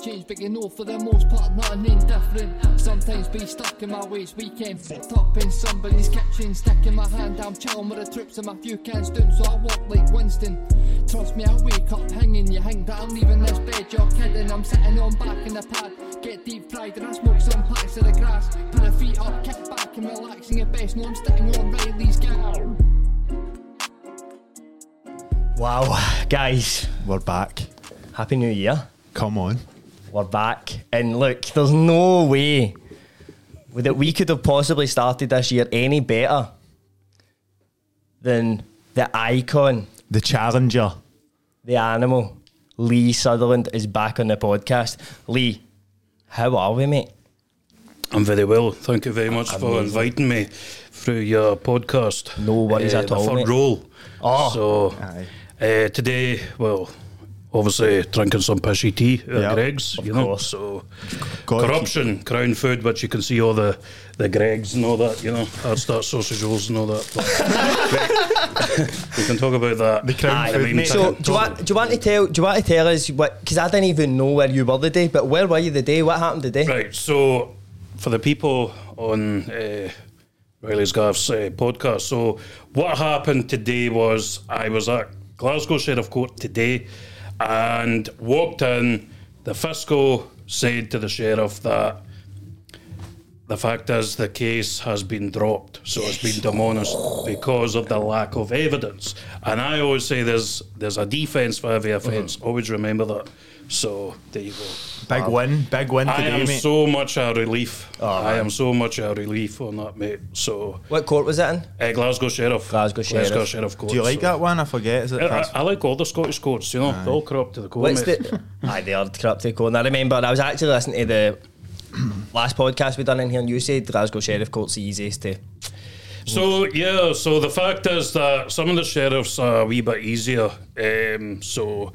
change, but you know for the most part, nothing indifferent. Sometimes be stuck in my ways, weekend fucked up in somebody's kitchen, sticking my hand, I'm chilling with the troops and my few cans down, so I walk like Winston. Trust me, I wake up hanging, you hang that I'm leaving this bed, you're kidding, I'm sitting on back in the pad, get deep fried and I smoke some packs of the grass, put the feet up, kick back and relaxing at best, no I'm sitting on Reilly's Gaff. Wow, guys, We're back. Happy New Year. Come on. We're back. And look, there's no way that we could have possibly started this year any better than the icon, The challenger. the animal, Lee Sutherland is back on the podcast. Lee, how are we, mate? I'm very well. Thank you very much for inviting me through your podcast. No worries at the all, Third mate. role. Oh. so uh, today, well, obviously drinking some pishy tea at Yep, Greggs, you know. course. So Gotta corruption, crown food, which you can see all the the Greggs and all that, you know, hard start sausage rolls and all that. We can talk about that. The crown Aye, food, I mean. So, do you, want, do you want to tell? Do you want to tell us what? Because I didn't even know where you were the day. But where were you the day? What happened the day? Right. So, for the people on uh, Reilly's Gaff's uh, podcast, so what happened today was I was at Glasgow Sheriff Court today and walked in. The fiscal said to the sheriff that the fact is the case has been dropped, so it's been demolished because of the lack of evidence. And I always say there's there's a defence for every offence mm-hmm. Always remember that. So there you go. Big win. Big win I today, am mate. so much a relief. Oh, I am so much a relief on that, mate. So, What court was it in? uh, Glasgow Sheriff. Glasgow Sheriff. Glasgow Sheriff Court. Do you like so- that one? I forget. Is it? I, I like all the Scottish courts, you know, they're all corrupt to the core. What's mate. the? Aye, they are corrupted code. And I remember I was actually listening to the last podcast we done in here, and you said Glasgow Sheriff Court's the easiest to. So yeah, so the fact is that some of the sheriffs are a wee bit easier. Um, so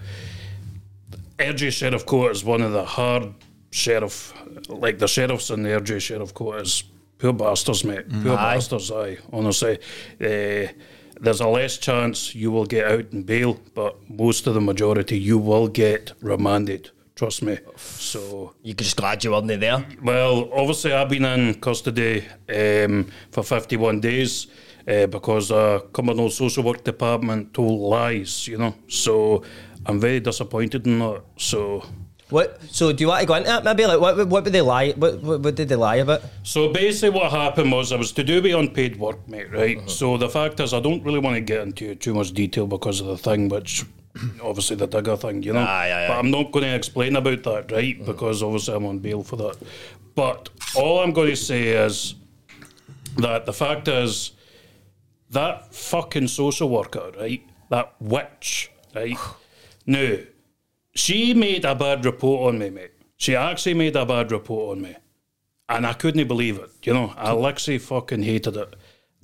Airdrie Sheriff Court is one of the hard sheriff, like the sheriffs in the Airdrie Sheriff Court is poor bastards, mate. Poor Aye. bastards. Aye, honestly, uh, there's a less chance you will get out in bail, but most of the majority you will get remanded. Trust me. So You're just glad you weren't there. well, obviously, I've been in custody um, for 51 days uh, because uh, Cumbernauld Social Work Department told lies, you know. So I'm very disappointed in that. So, What? So do you want to go into it? Maybe like what? What would they lie? What? What, what did they lie about? so basically, what happened was I was to do with unpaid work, mate. Right. Mm-hmm. So the fact is, I don't really want to get into too much detail because of the thing, which. Obviously, the digger thing, you know. Ah, aye, aye, but. I'm not going to explain about that, right? Mm-hmm. Because obviously, I'm on bail for that. But all I'm going to say is that the fact is that fucking social worker, right? That witch, right? now, she made a bad report on me, mate. She actually made a bad report on me. And I couldn't believe it. You know, Alexei fucking hated it.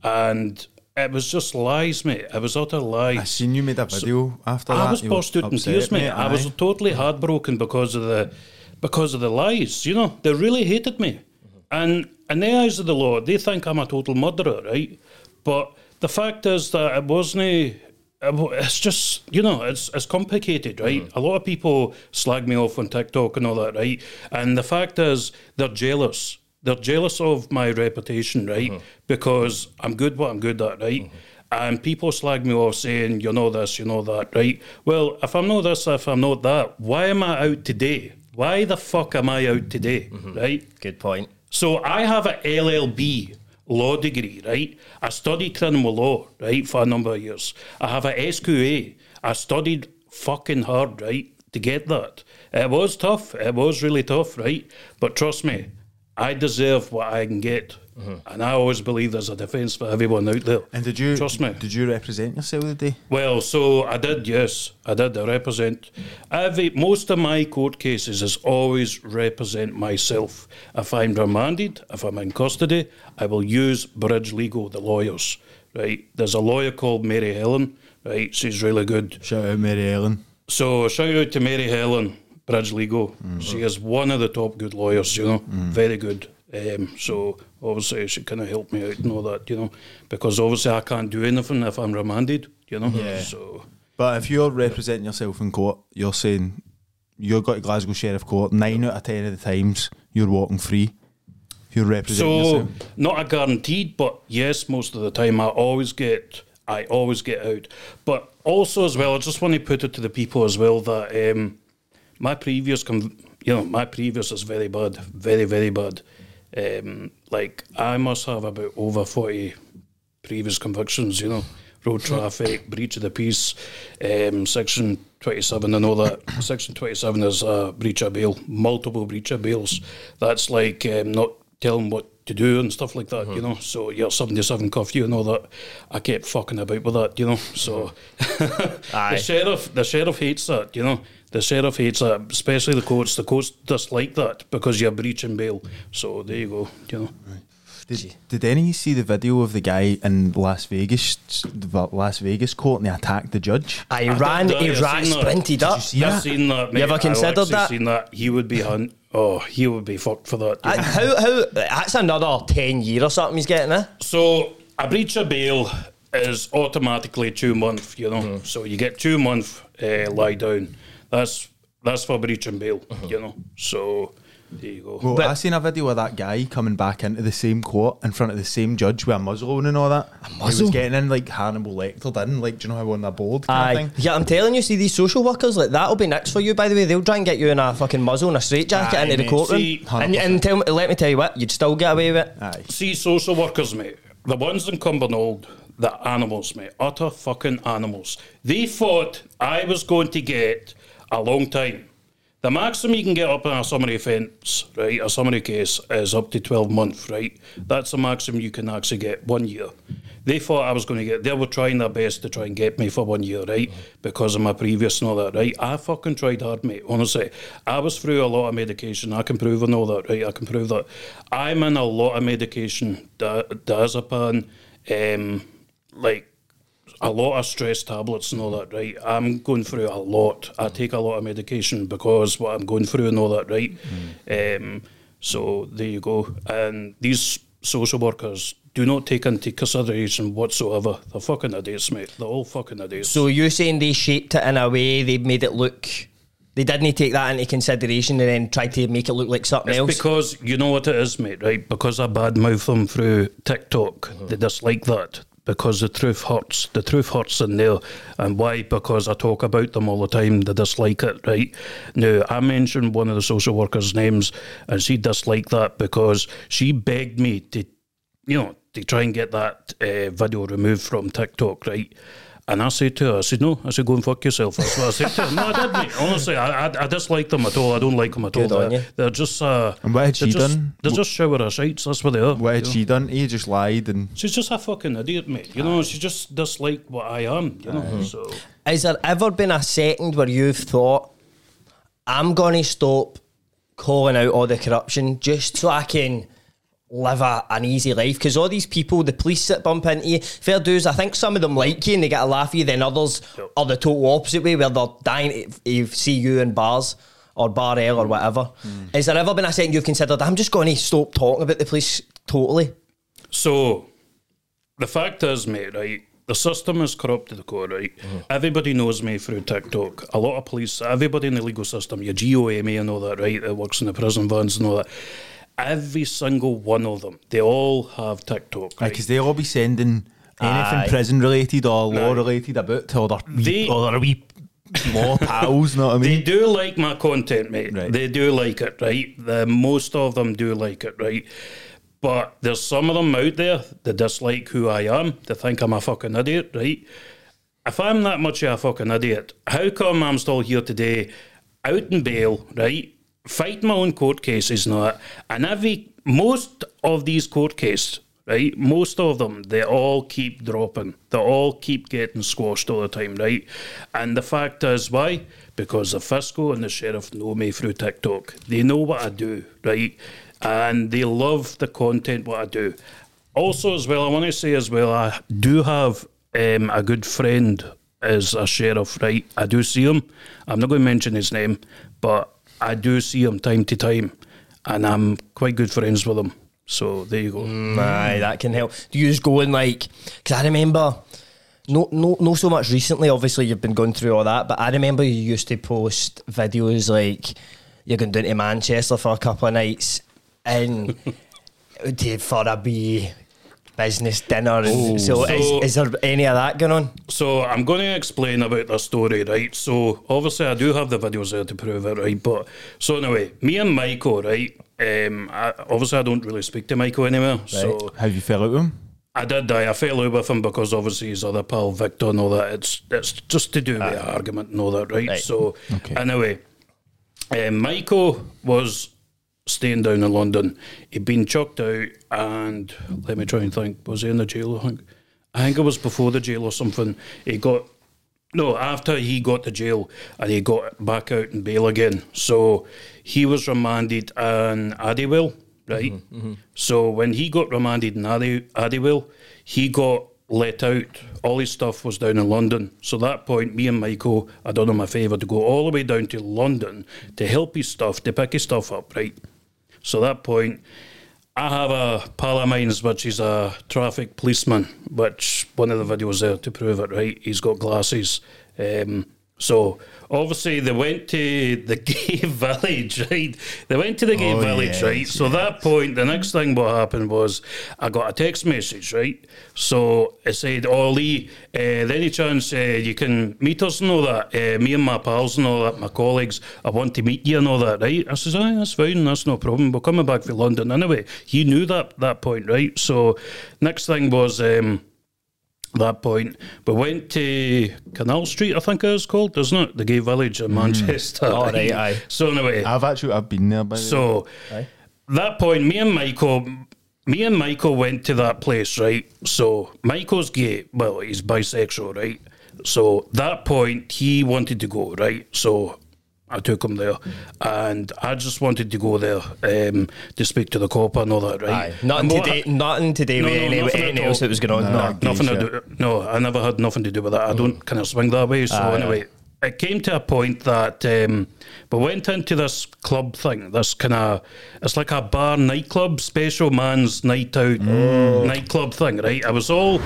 And it was just lies, mate. It was utter lies. I seen you made a video after that. I was You were burst out in tears, mate. I was totally heartbroken because of the because of the lies. You know, they really hated me, mm-hmm. and in the eyes of the law, they think I'm a total murderer, right? But the fact is that it wasn't. It's just you know, it's it's complicated, right? Mm. A lot of people slag me off on TikTok and all that, right? And the fact is, they're jealous. They're jealous of my reputation, right? Mm-hmm. Because I'm good what I'm good at, right? Mm-hmm. And people slag me off saying, you know this, you know that, right? Well, if I'm not this, if I'm not that, why am I out today? Why the fuck am I out today, mm-hmm. right? Good point. So I have an LLB law degree, right? I studied criminal law, right, for a number of years. I have a SQA. I studied fucking hard, right, to get that. It was tough. It was really tough, right? But trust me, I deserve what I can get. And I always believe there's a defence for everyone out there. And did you Trust me. Did you represent yourself the day? Well, so I did, yes, I did. I represent every most of my court cases is always represent myself. If I'm remanded, if I'm in custody, I will use Bridge Legal, the lawyers. Right? There's a lawyer called Mary Helen. Right? She's really good. Shout out Mary Ellen. So shout out to Mary Helen, Bridge Legal. Mm. She is one of the top good lawyers. You know, mm. very good. Um, so obviously she kind of helped me out and all that, you know, because obviously I can't do anything if I'm remanded, you know. Yeah. So But if you're representing yourself in court, you're saying you're got to Glasgow Sheriff Court, nine out of ten of the times you're walking free. You're representing So yourself. not a guaranteed, but yes, most of the time I always get I always get out. But also as well, I just want to put it to the people as well that um, my previous, com- you know, my previous is very bad, very very bad. Um, like I must have about over forty previous convictions, you know, road traffic, breach of the peace, um, section 27 and all that. section 27 is a breach of bail, multiple breach of bails. That's like um, not telling what to do and stuff like that, you know. So you're 77 curfew and all that. I kept fucking about with that, you know. So the sheriff, the sheriff hates that, you know. The sheriff hates that, especially the courts. The courts dislike that because you're breaching bail. So there you go, you know. Did, did any of you see the video of the guy in Las Vegas, the Las Vegas court, and he attacked the judge? I ran, he I've ran, sprinted up. see I've seen that. Mate. ever I've considered that? Seen that. He would be hun- Oh, he would be fucked for that. I- how, how, that's another 10 year or something he's getting, eh? So a breach of bail is automatically two month. You know, Mm-hmm. so you get two month uh, lie down. That's that's for breaching bail. Mm-hmm. You know, so there you go. Well, But- I seen a video of that guy coming back into the same court in front of the same judge with a muzzle on and all that. A muzzle? He was getting in like Hannibal Lecter didn't, like, do you know how on the board kind Aye. of thing? Yeah, I'm telling you, see, these social workers, like, that'll be next for you, by the way. They'll try and get you in a fucking muzzle and a straitjacket Aye, into the courtroom. See, and and tell me, let me tell you what, you'd still get away with it. Aye. See, social workers, mate, the ones in Cumbernauld, the animals, mate, utter fucking animals. They thought I was going to get a long time. The maximum you can get up in a summary offence, right, a summary case, is up to 12 months, right? That's the maximum you can actually get, one year. They thought I was going to get, they were trying their best to try and get me for one year, right? Because of my previous and all that, right? I fucking tried hard, mate, honestly. I was through a lot of medication. I can prove and all that, right? I can prove that. I'm in a lot of medication, di- diazepam, um, like a lot of stress tablets and all that, right? I'm going through a lot. I mm. take a lot of medication because what I'm going through and all that, right? Mm. Um, so there you go. And these social workers do not take into consideration whatsoever. They're fucking idiots, mate. They're all fucking idiots. So you're saying they shaped it in a way, they made it look. They didn't take that into consideration and then tried to make it look like something It's else. because you know what it is, mate, right? Because I badmouth them through TikTok, uh-huh. they dislike that because the truth hurts. The truth hurts in there. And why? Because I talk about them all the time. They dislike it, right? Now, I mentioned one of the social workers' names, and she disliked that because she begged me to, you know, to try and get that uh, video removed from TikTok, right? And I said to her, I said, no, I said, go and fuck yourself. That's what I said to her. No, I did, mate. Honestly, I, I, I dislike them at all. I don't like them at Good all. on They're, you. they're just, uh, And what had they're she just, done? They're just shower of shites. That's what they are. What had you know. she done? He just lied and She's just a fucking idiot, mate. You know, she just dislike what I am. You know, so Has there ever been a second where you've thought, I'm going to stop calling out all the corruption just so I can live a, an easy life? Because all these people, the police that bump into you, fair dues, I think some of them like you and they get a laugh at you, then others Yep. are the total opposite way where they're dying to see you in bars or bar L or mm. whatever. Mm. Has there ever been a second you've considered, I'm just going to stop talking about the police totally? So, the fact is, mate, right? The system is corrupt to the core, right? Mm-hmm. Everybody knows me through TikTok. A lot of police, everybody in the legal system, GEOAmey and all that, right? That works in the prison vans and all that. Every single one of them, they all have TikTok. Right? because they'll all be sending anything Aye. prison related or law related about to other They- other wee law pals. Know what I mean? They do like my content, mate. Right. They do like it, right? The most of them do like it, right? But there's some of them out there that dislike who I am. They think I'm a fucking idiot, right? If I'm that much of a fucking idiot, how come I'm still here today, out in bail, right? Fighting my own court cases and all that. And every most of these court cases, right? Most of them, they all keep dropping. They all keep getting squashed all the time, right? And the fact is, why? Because the fiscal and the sheriff know me through TikTok. They know what I do, right? And they love the content what I do. Also, as well, I want to say as well, I do have um, a good friend as a sheriff, right? I do see him. I'm not going to mention his name, but I do see him time to time. and I'm quite good friends with him. So there you go. Mm. Aye, that can help. Do you just go and like? Because I remember, no, no, no, so much recently. Obviously, you've been going through all that, but I remember you used to post videos like you're going down to Manchester for a couple of nights and for a wee business dinner. And so, Oh. So- is, is there any of that going on? So I'm going to explain about the story, right? So obviously I do have the videos there to prove it, right? But so anyway, me and Michael, right? Um, I, obviously I don't really speak to Michael anymore. So How you fell out with him? I did die. I fell out with him because obviously his other pal Victor and all that. It's it's just to do with the argument and all that, right? Right. So Okay. anyway, um, Michael was staying down in London. He'd been chucked out, and let me try and think. Was he in the jail? I think. I think it was before the jail or something. He got no after he got to jail and he got back out in bail again. So he was remanded in Addiewell, right? Mm-hmm, mm-hmm. So when he got remanded in Addy, Addiewell, he got let out. All his stuff was down in London. So at that point, me and Michael, I done him a favour to go all the way down to London to help his stuff, to pick his stuff up, right? So at that point, I have a pal of mine, which is a traffic policeman, which one of the videos there to prove it, right? He's got glasses. Um, so obviously they went to the gay village, right? They went to the gay Oh, village, yes, right? So that point, the next thing what happened was I got a text message, right? So it said, "Oh Lee, uh, any chance uh, you can meet us and all that? Uh, me and my pals and all that, my colleagues, I want to meet you and all that, right?" I says, "Aye, that's fine, that's no problem. We're coming back to London anyway." He knew that that point, right? So next thing was. Um, that point. We went to Canal Street, I think it was called, isn't it? The gay village in hmm. Manchester. Oh, right, aye. So anyway, I've actually I've been there. By the way. so that point, me and Michael, me and Michael went to that place, right? So Michael's gay, well, he's bisexual, right? So that point, he wanted to go, right? So I took him there, and I just wanted to go there um, to speak to the cop and all that, right? Aye, nothing And to what- do, nothing to do No, with no, any, nothing anything else that was going on. No. No. nothing to shit. do. No, I never had nothing to do with that. I don't kind of swing that way. So Aye, anyway, it came to a point that um, we went into this club thing. This kind of it's like a bar nightclub, special man's night out nightclub thing, right? I was all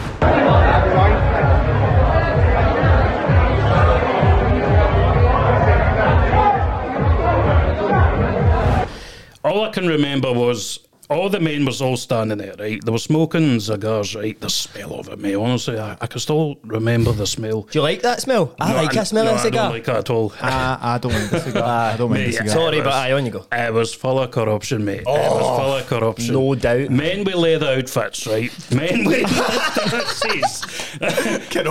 all I can remember was all the men was all standing there, right? They were smoking cigars, right? The smell of it, mate. Honestly, I, I can still remember the smell. Do you like that smell? I No, like a smell no, of I cigar. don't like it at all. I, I don't mind the cigar. Ah, I don't mind the Mate, cigar. Sorry, it but I aye, on you go. It was full of corruption, mate. it was oh, full of corruption. no doubt. Men with leather outfits, right? Men with outfits.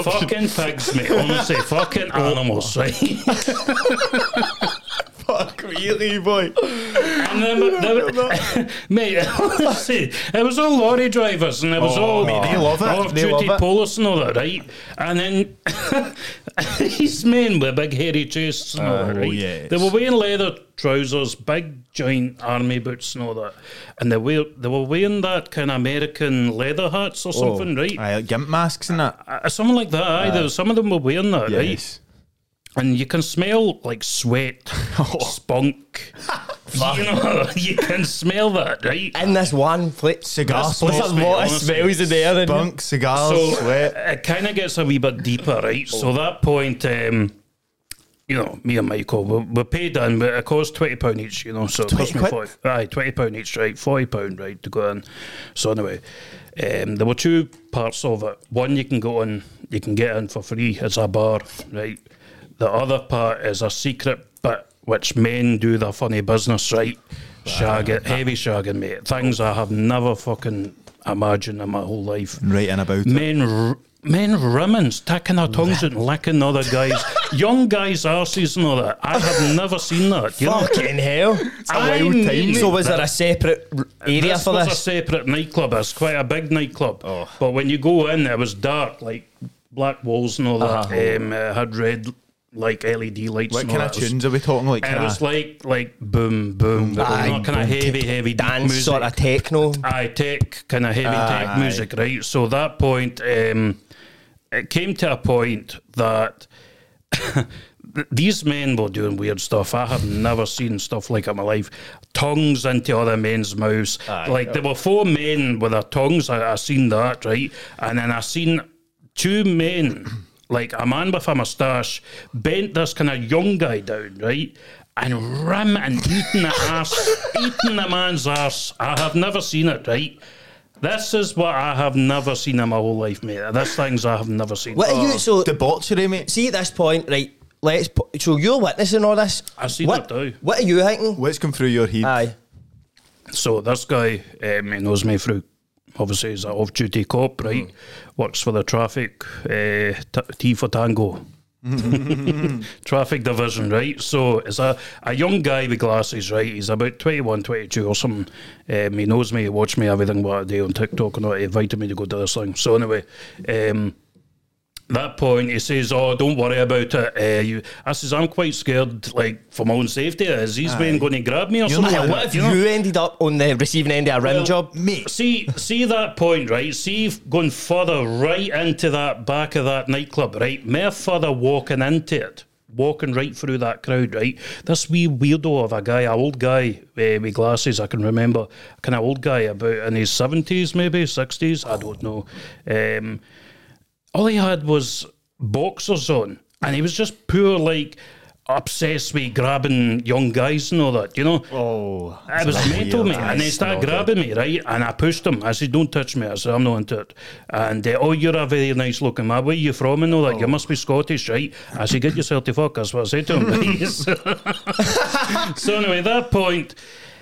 fucking pigs, mate. Honestly, fucking oh. animals, right? Fuck really, boy. And then, the, mate, honestly, it was all lorry drivers and it was Oh, all mate, they love it. They duty love it. police and all that, right? And then these men with big hairy chests and all that, Oh, right? yes. They were wearing leather trousers, big giant army boots and all that, and they were they were wearing that kind of American leather hats or something, right? Aye, like gimp masks and that. Uh, something like that. Aye, there was- some of them were wearing that, right? Yes. And you can smell like sweat, spunk. you know, you can smell that, right? In this one flip, Cigar This smoke. there's a lot of smells in there. and- Bunk, cigars, So sweat. it kind of gets a wee bit deeper, right? So that point, um, you know, me and Michael, we, we paid in, but it cost twenty pound each. You know, so it 20 cost me quid? forty. Aye, twenty pound each, right? Forty pound, right, to go in. So anyway, um, there were two parts of it. One you can go in, you can get in for free. It's a bar, right? The other part is a secret bit which men do their funny business, right? Shagging, heavy shagging, mate. Things I have never fucking imagined in my whole life Right in about it. men r- men rimming, sticking their tongues out and licking other guys, young guys' arses and all that. I have never seen that. You know? Fucking hell. I wild time, mean. So was there a separate area this for was a separate nightclub. It's quite a big nightclub. Oh. But when you go in, it was dark, like black walls and all that. Uh-huh. Um, it had red, like LED lights. What and kind of that. Was- tunes are we talking? Like, It was of like like boom boom, Aye, not kind of boom, heavy heavy Dance music. sort of techno. Aye, tech, kind of heavy tech Aye. music, right? So that point, um, it came to a point that these men were doing weird stuff. I have never seen stuff like it in my life. Tongues into other men's mouths. like there were four men with their tongues. I, I seen that right, and then I seen two men, like a man with a moustache, bent this kind of young guy down, right? And ram and eating the ass, eating the man's ass. I have never seen it, right? This is what I have never seen in my whole life, mate. This things I have never seen. What are you? So Debauchery, mate. see at this point, right? Let's. pu- So you're witnessing all this. I seen what, it too. What are you thinking? What's come through your head? Aye. So this guy um, knows me through. Obviously, he's an off-duty cop, right? Works for the traffic uh, t- T for Tango. traffic division, right? So it's a, a young guy with glasses, right? He's about 21, 22 or something. Um, he knows me, he watched me everything what I do on TikTok and all. He invited me to go to this thing. So anyway, um, that point, he says, "Oh, don't worry about it." Uh, you, I says, "I'm quite scared, like for my own safety. Is he's been going to grab me or You're something?" like What if you you, ended up on the receiving end of a rim Well, job? Mate, See, see that point, right? See, going further right into that back of that nightclub, right? Mere further walking into it, walking right through that crowd, right? This wee weirdo of a guy, a old guy uh, with glasses, I can remember, kind of old guy, about in his seventies, maybe sixties, I don't know. Um, all he had was boxers on, and he was just poor, like obsessed with grabbing young guys and all that, you know. Oh, I was mental, mate. And they started grabbing me, right? And I pushed him. I said, Don't touch me. I said, I'm not into it. And, uh, oh, you're a very nice looking man. Where are you from and all that? You must be Scottish, right? I said, Get yourself to fuck. That's what I said to him. so, anyway, at that point,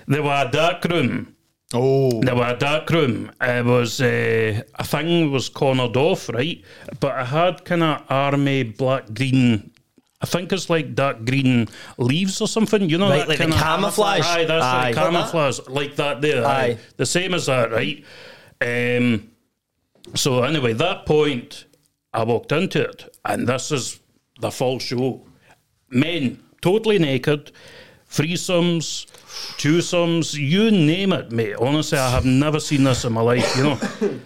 there were a dark room. Oh, There were a dark room. It was uh, a thing was cornered off, right? But I had kind of army black green. I think it's like dark green leaves or something. You know Right, that like kinda- camouflage? Aye, that's Aye. like camouflage, like that there. Aye. Aye. the same as that, right? Um, so anyway, that point, I walked into it, and this is the full show. Men, totally naked, threesomes, twosomes, you name it, mate. Honestly, I have never seen this in my life, you know.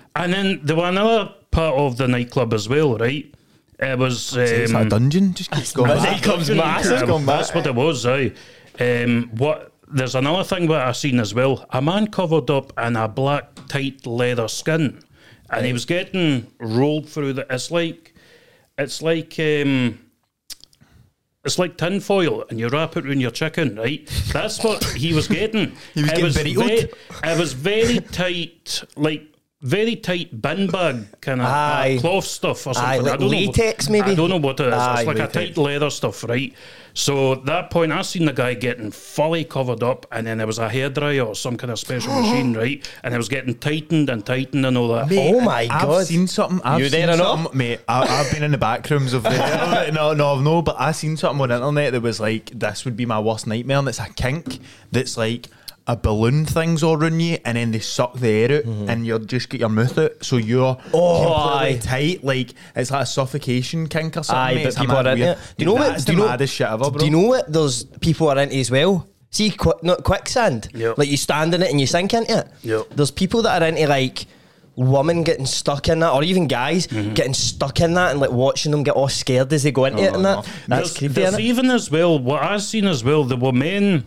and then there were another part of the nightclub as well, right? It was it's a um, dungeon. Just keeps going The back. nightclub's massive. It's gone back. that's what it was, aye. Um, what there's another thing that I've seen as well. A man covered up in a black tight leather skin, and he was getting rolled through the. It's like, it's like. Um, it's like tin foil, and you wrap it around your chicken, right? That's what he was getting. He was it getting was burritoed. ve- It was very tight, like very tight bin bag kind of uh, Aye. cloth stuff or something. Aye, like I don't know what- maybe? I don't know what it is. Aye, it's like a tight leather stuff, right? So at that point, I seen the guy getting fully covered up, and then there was a hairdryer or some kind of special machine, right? And it was getting tightened and tightened and all that. Oh my god. I've seen something. I've You seen there or not? something, mate. I, I've been in the back rooms of the. no, no, no. But I seen something on the internet that was like, this would be my worst nightmare, and it's a kink that's like a balloon thing's all around you, and then they suck the air out, and you just get your mouth out, so you're Mm-hmm. Oh, completely aye. tight. Like it's like a suffocation kink or something. Aye, mate. but It's people are into it. Do you know what? That's do the you know, maddest shit ever, bro. Do you know what? Those people are into as well. See, qu- not quicksand. Yep. Like you stand in it and you sink into it. Yep. There's people that are into like women getting stuck in that, or even guys Mm-hmm. getting stuck in that and like watching them get all scared as they go into it and that. That's there's, creepy. there's innit? even as well what I've seen as well. There were men,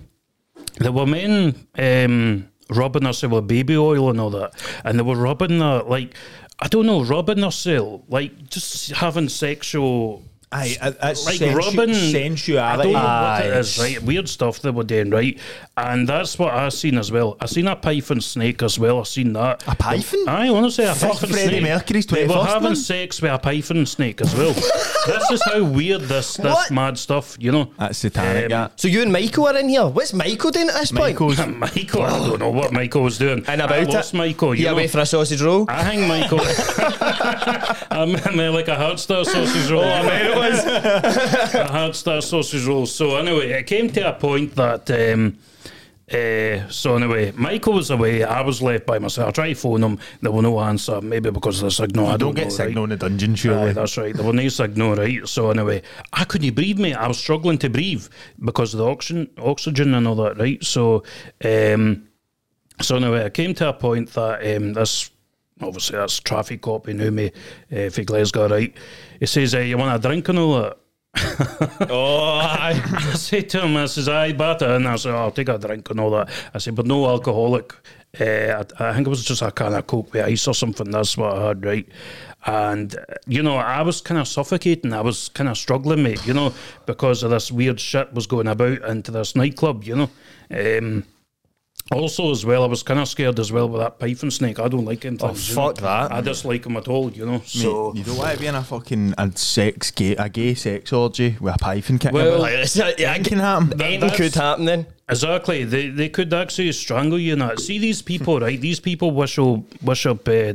there were men um, rubbing themselves with baby oil and all that, and they were rubbing the like I don't know, rubbing themselves like just having sexual. Aye, it's Like sensu- rubbing sensuality. I don't know what it Aye. is, right? Weird stuff they were doing, right? And that's what I seen as well. I seen a python snake as well. I seen that. A python? I honestly a Fuck python Freddie snake. Mercury's They were 21st having man. sex with a python snake as well. this is how weird this this What? mad stuff, you know. That's satanic. Um, yeah. So you and Michael are in here. What's Michael doing at this Michael's point? Michael, I don't know what Michael was doing. And I about lost it. Michael. You You know, away for a sausage roll? I hang Michael. I'm, I'm like a hard star sausage roll. I mean, it was a hard star sausage roll. So anyway, it came to a point that. Um, uh, so anyway, Michael was away. I was left by myself. I tried to phone him. There was no answer. Maybe because of the signal. I I don't, don't get know, signal right? in the dungeon, Aye, surely. that's right. There was no signal, right? So anyway, I couldn't breathe, mate. I was struggling to breathe because of the oxygen, oxygen and all that, right? So, um, so anyway, I came to a point that um, this, obviously, that's traffic cop who knew me uh, for Glasgow, right? He says, uh, "You want a drink and all that?" oh, aye. I said to him, I says, I batter, and I said, I'll take a drink and all that. I said, but no alcoholic. Uh, I, I think it was just a can of coke with ice or something. That's what I had, right? And you know, I was kind of suffocating. I was kind of struggling, mate. You know, because of this weird shit was going about into this nightclub. You know. Um, also, as well, I was kind of scared as well with that python snake. I don't like him. Oh, fuck that. I just like him at all, you know. So you don't want to be in a fucking a sex gay, a gay sex orgy with a python kicking Well, about. Like, it's- yeah, Anything can happen. anything could happen then. Exactly. They they could actually strangle you and that. See these people, right? These people worship worship uh,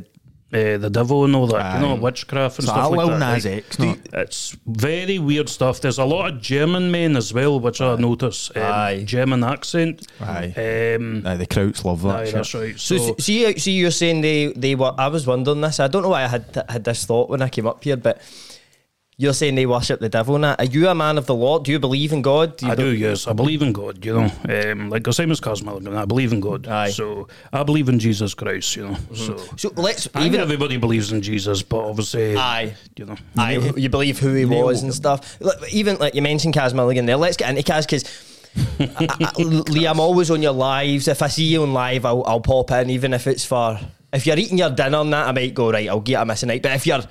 uh, the devil and all that. You know, witchcraft and So stuff like that. Nas right? X, no? It's very weird stuff. There's a lot of German men as well, which I notice. Um, Aye. German accent. Aye. Um, Aye, the Krauts love that. aye, shit. that's right. So, So, see, see, you're saying they, they were. I was wondering this. I don't know why I had had this thought when I came up here, but you're saying they worship the devil. Now, are you a man of the Lord? Do you believe in God? Do you I be- do, yes. I believe in God, you know. Um, like the same as Kaz Milligan, I believe in God. Aye. So I believe in Jesus Christ, you know. So So let's I even. everybody believes in Jesus, but obviously, Aye. you know. Aye, you believe who he was and stuff. Even like you mentioned Kaz Milligan there. Let's get into Kaz because Lee, I'm always on your lives. If I see you on live, I'll, I'll pop in, even if it's for. If you're eating your dinner and that, I might go right. I'll get a missing night. But if you're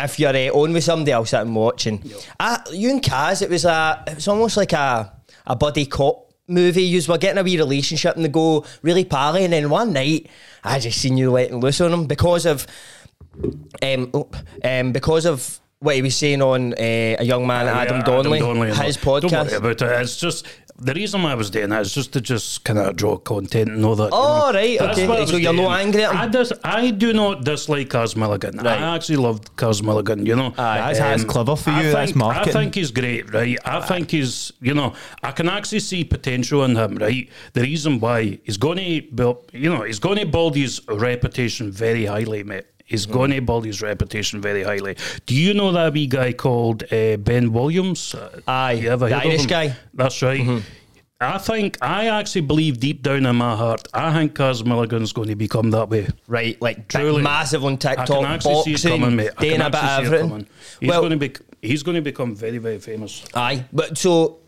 if you're uh, on with somebody, I'll sit and watch. And I, you and Kaz, it was a. It was almost like a a buddy cop movie. You were getting a wee relationship and they go really pally. And then one night, I just seen you letting loose on him because of um, oh, um, because of what he was saying on uh, a young man, Adam, Yeah, Donnelly, his all. Don't worry podcast. about it. It's just the reason why I was doing that is just to just kind of draw content and all that. you Oh, know. right, That's okay. what I So was you're not doing. angry at him? I, dis- I do not dislike Kaz Milligan. Right. I actually love Kaz Milligan, you know. That's- that's um, clever for you, I that's think, marketing. I think he's great, right? I think he's, you know, I can actually see potential in him, right? The reason why he's going to build, you know, he's going to build his reputation very highly, mate. He's Mm-hmm. going to build his reputation very highly. Do you know that wee guy called uh, Ben Williams? Uh, Aye, you ever the heard of Irish him? guy. Mm-hmm. That's right. I think I actually believe deep down in my heart, I think Kaz Milligan's going to become that way. Right, like Truly. massive on I TikTok, can actually see it boxing, coming, mate. I doing can a bit of actually see it coming. He's Well, going to be. He's going to become very, very famous. aye, but so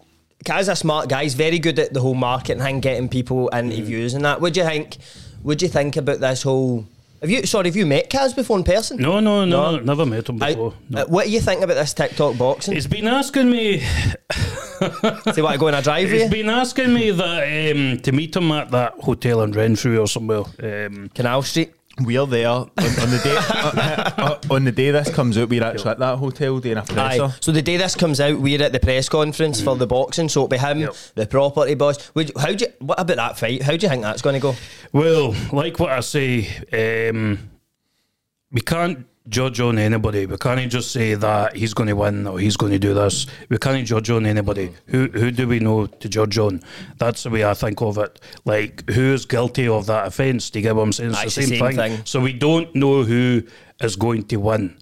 Kaz a smart guy. He's very good at the whole marketing thing, getting people Mm. interviews and that. What do you think? What do you think about this whole? Have you sorry? Have you met Kaz before in person? No, no, no, No. never met him I- before. no. uh, what do you think about this TikTok boxing? He's been asking me. Say what I go on a drive He's you? been asking me that um, to meet him at that hotel in Renfrew or somewhere. Um, Canal Street. We're there on, on the day uh, on the day this comes out. We're actually at that hotel doing a presser. Aye. So the day this comes out, we're at the press conference for the boxing. So it'll be him, Yep. the property boss. Would how do you, what about that fight? How do you think that's going to go? well, like what I say, um, we can't judge on anybody. We can't just say that he's going to win or he's going to do this. We can't judge on anybody. Who who do we know to judge on? That's the way I think of it. Like who is guilty of that offence? Do you get what I'm saying? It's the same, same thing. thing. So we don't know who is going to win.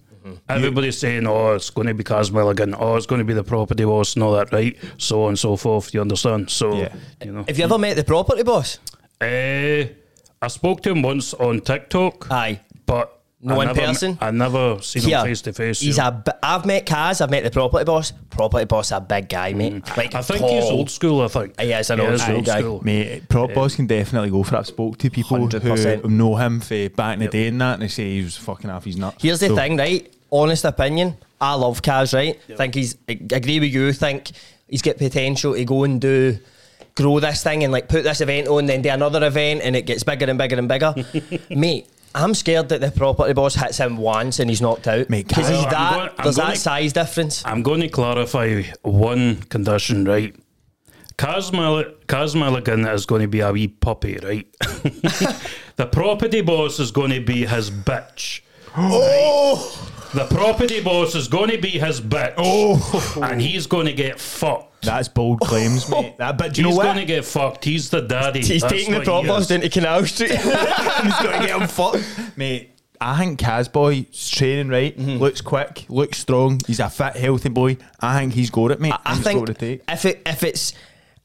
Everybody's saying, "Oh, it's going to be Kaz Milligan. Oh, it's going to be the property boss and all that, right? So on and so forth. You understand? So, Yeah. you know, Have you ever met the property boss? uh, I spoke to him once on TikTok. Aye. but No I in never, person? I never seen Here, him face to face. He's you know. a. bi- I've met Kaz. I've met the property boss. Property boss, a big guy, mate. Like Mm. I think he's tall. old school. I think He is an He old school guy. Mate, prop boss can definitely go for it. I've spoke to people 100%. who know him for back in the day and that, and they say he was fucking off his nuts. Here's the So, thing, right? Honest opinion. I love Kaz, right? Think he's. I agree with you. Think he's got potential to go and do. Grow this thing and like put this event on, then do another event, and it gets bigger and bigger and bigger. Mate, I'm scared that the property boss hits him once and he's knocked out. Because he's I'm that. going- I'm there's that to- size difference. I'm going to clarify one condition, right? Kaz, Mil- Kaz Milligan is going to be a wee puppy, right? the property boss is going to be his bitch. Oh, The property boss is going to be his bitch. Oh. And he's going to get fucked. That's bold claims, mate. That, but do you he's know going to get fucked. He's the daddy. he's That's taking the what prop he boss is. down to Canal Street. He's going to get him fucked. Mate, I think Casboy's training right, Mm-hmm. looks quick, looks strong. He's a fit, healthy boy. I think he's got it, mate. I he's think got it if it if it's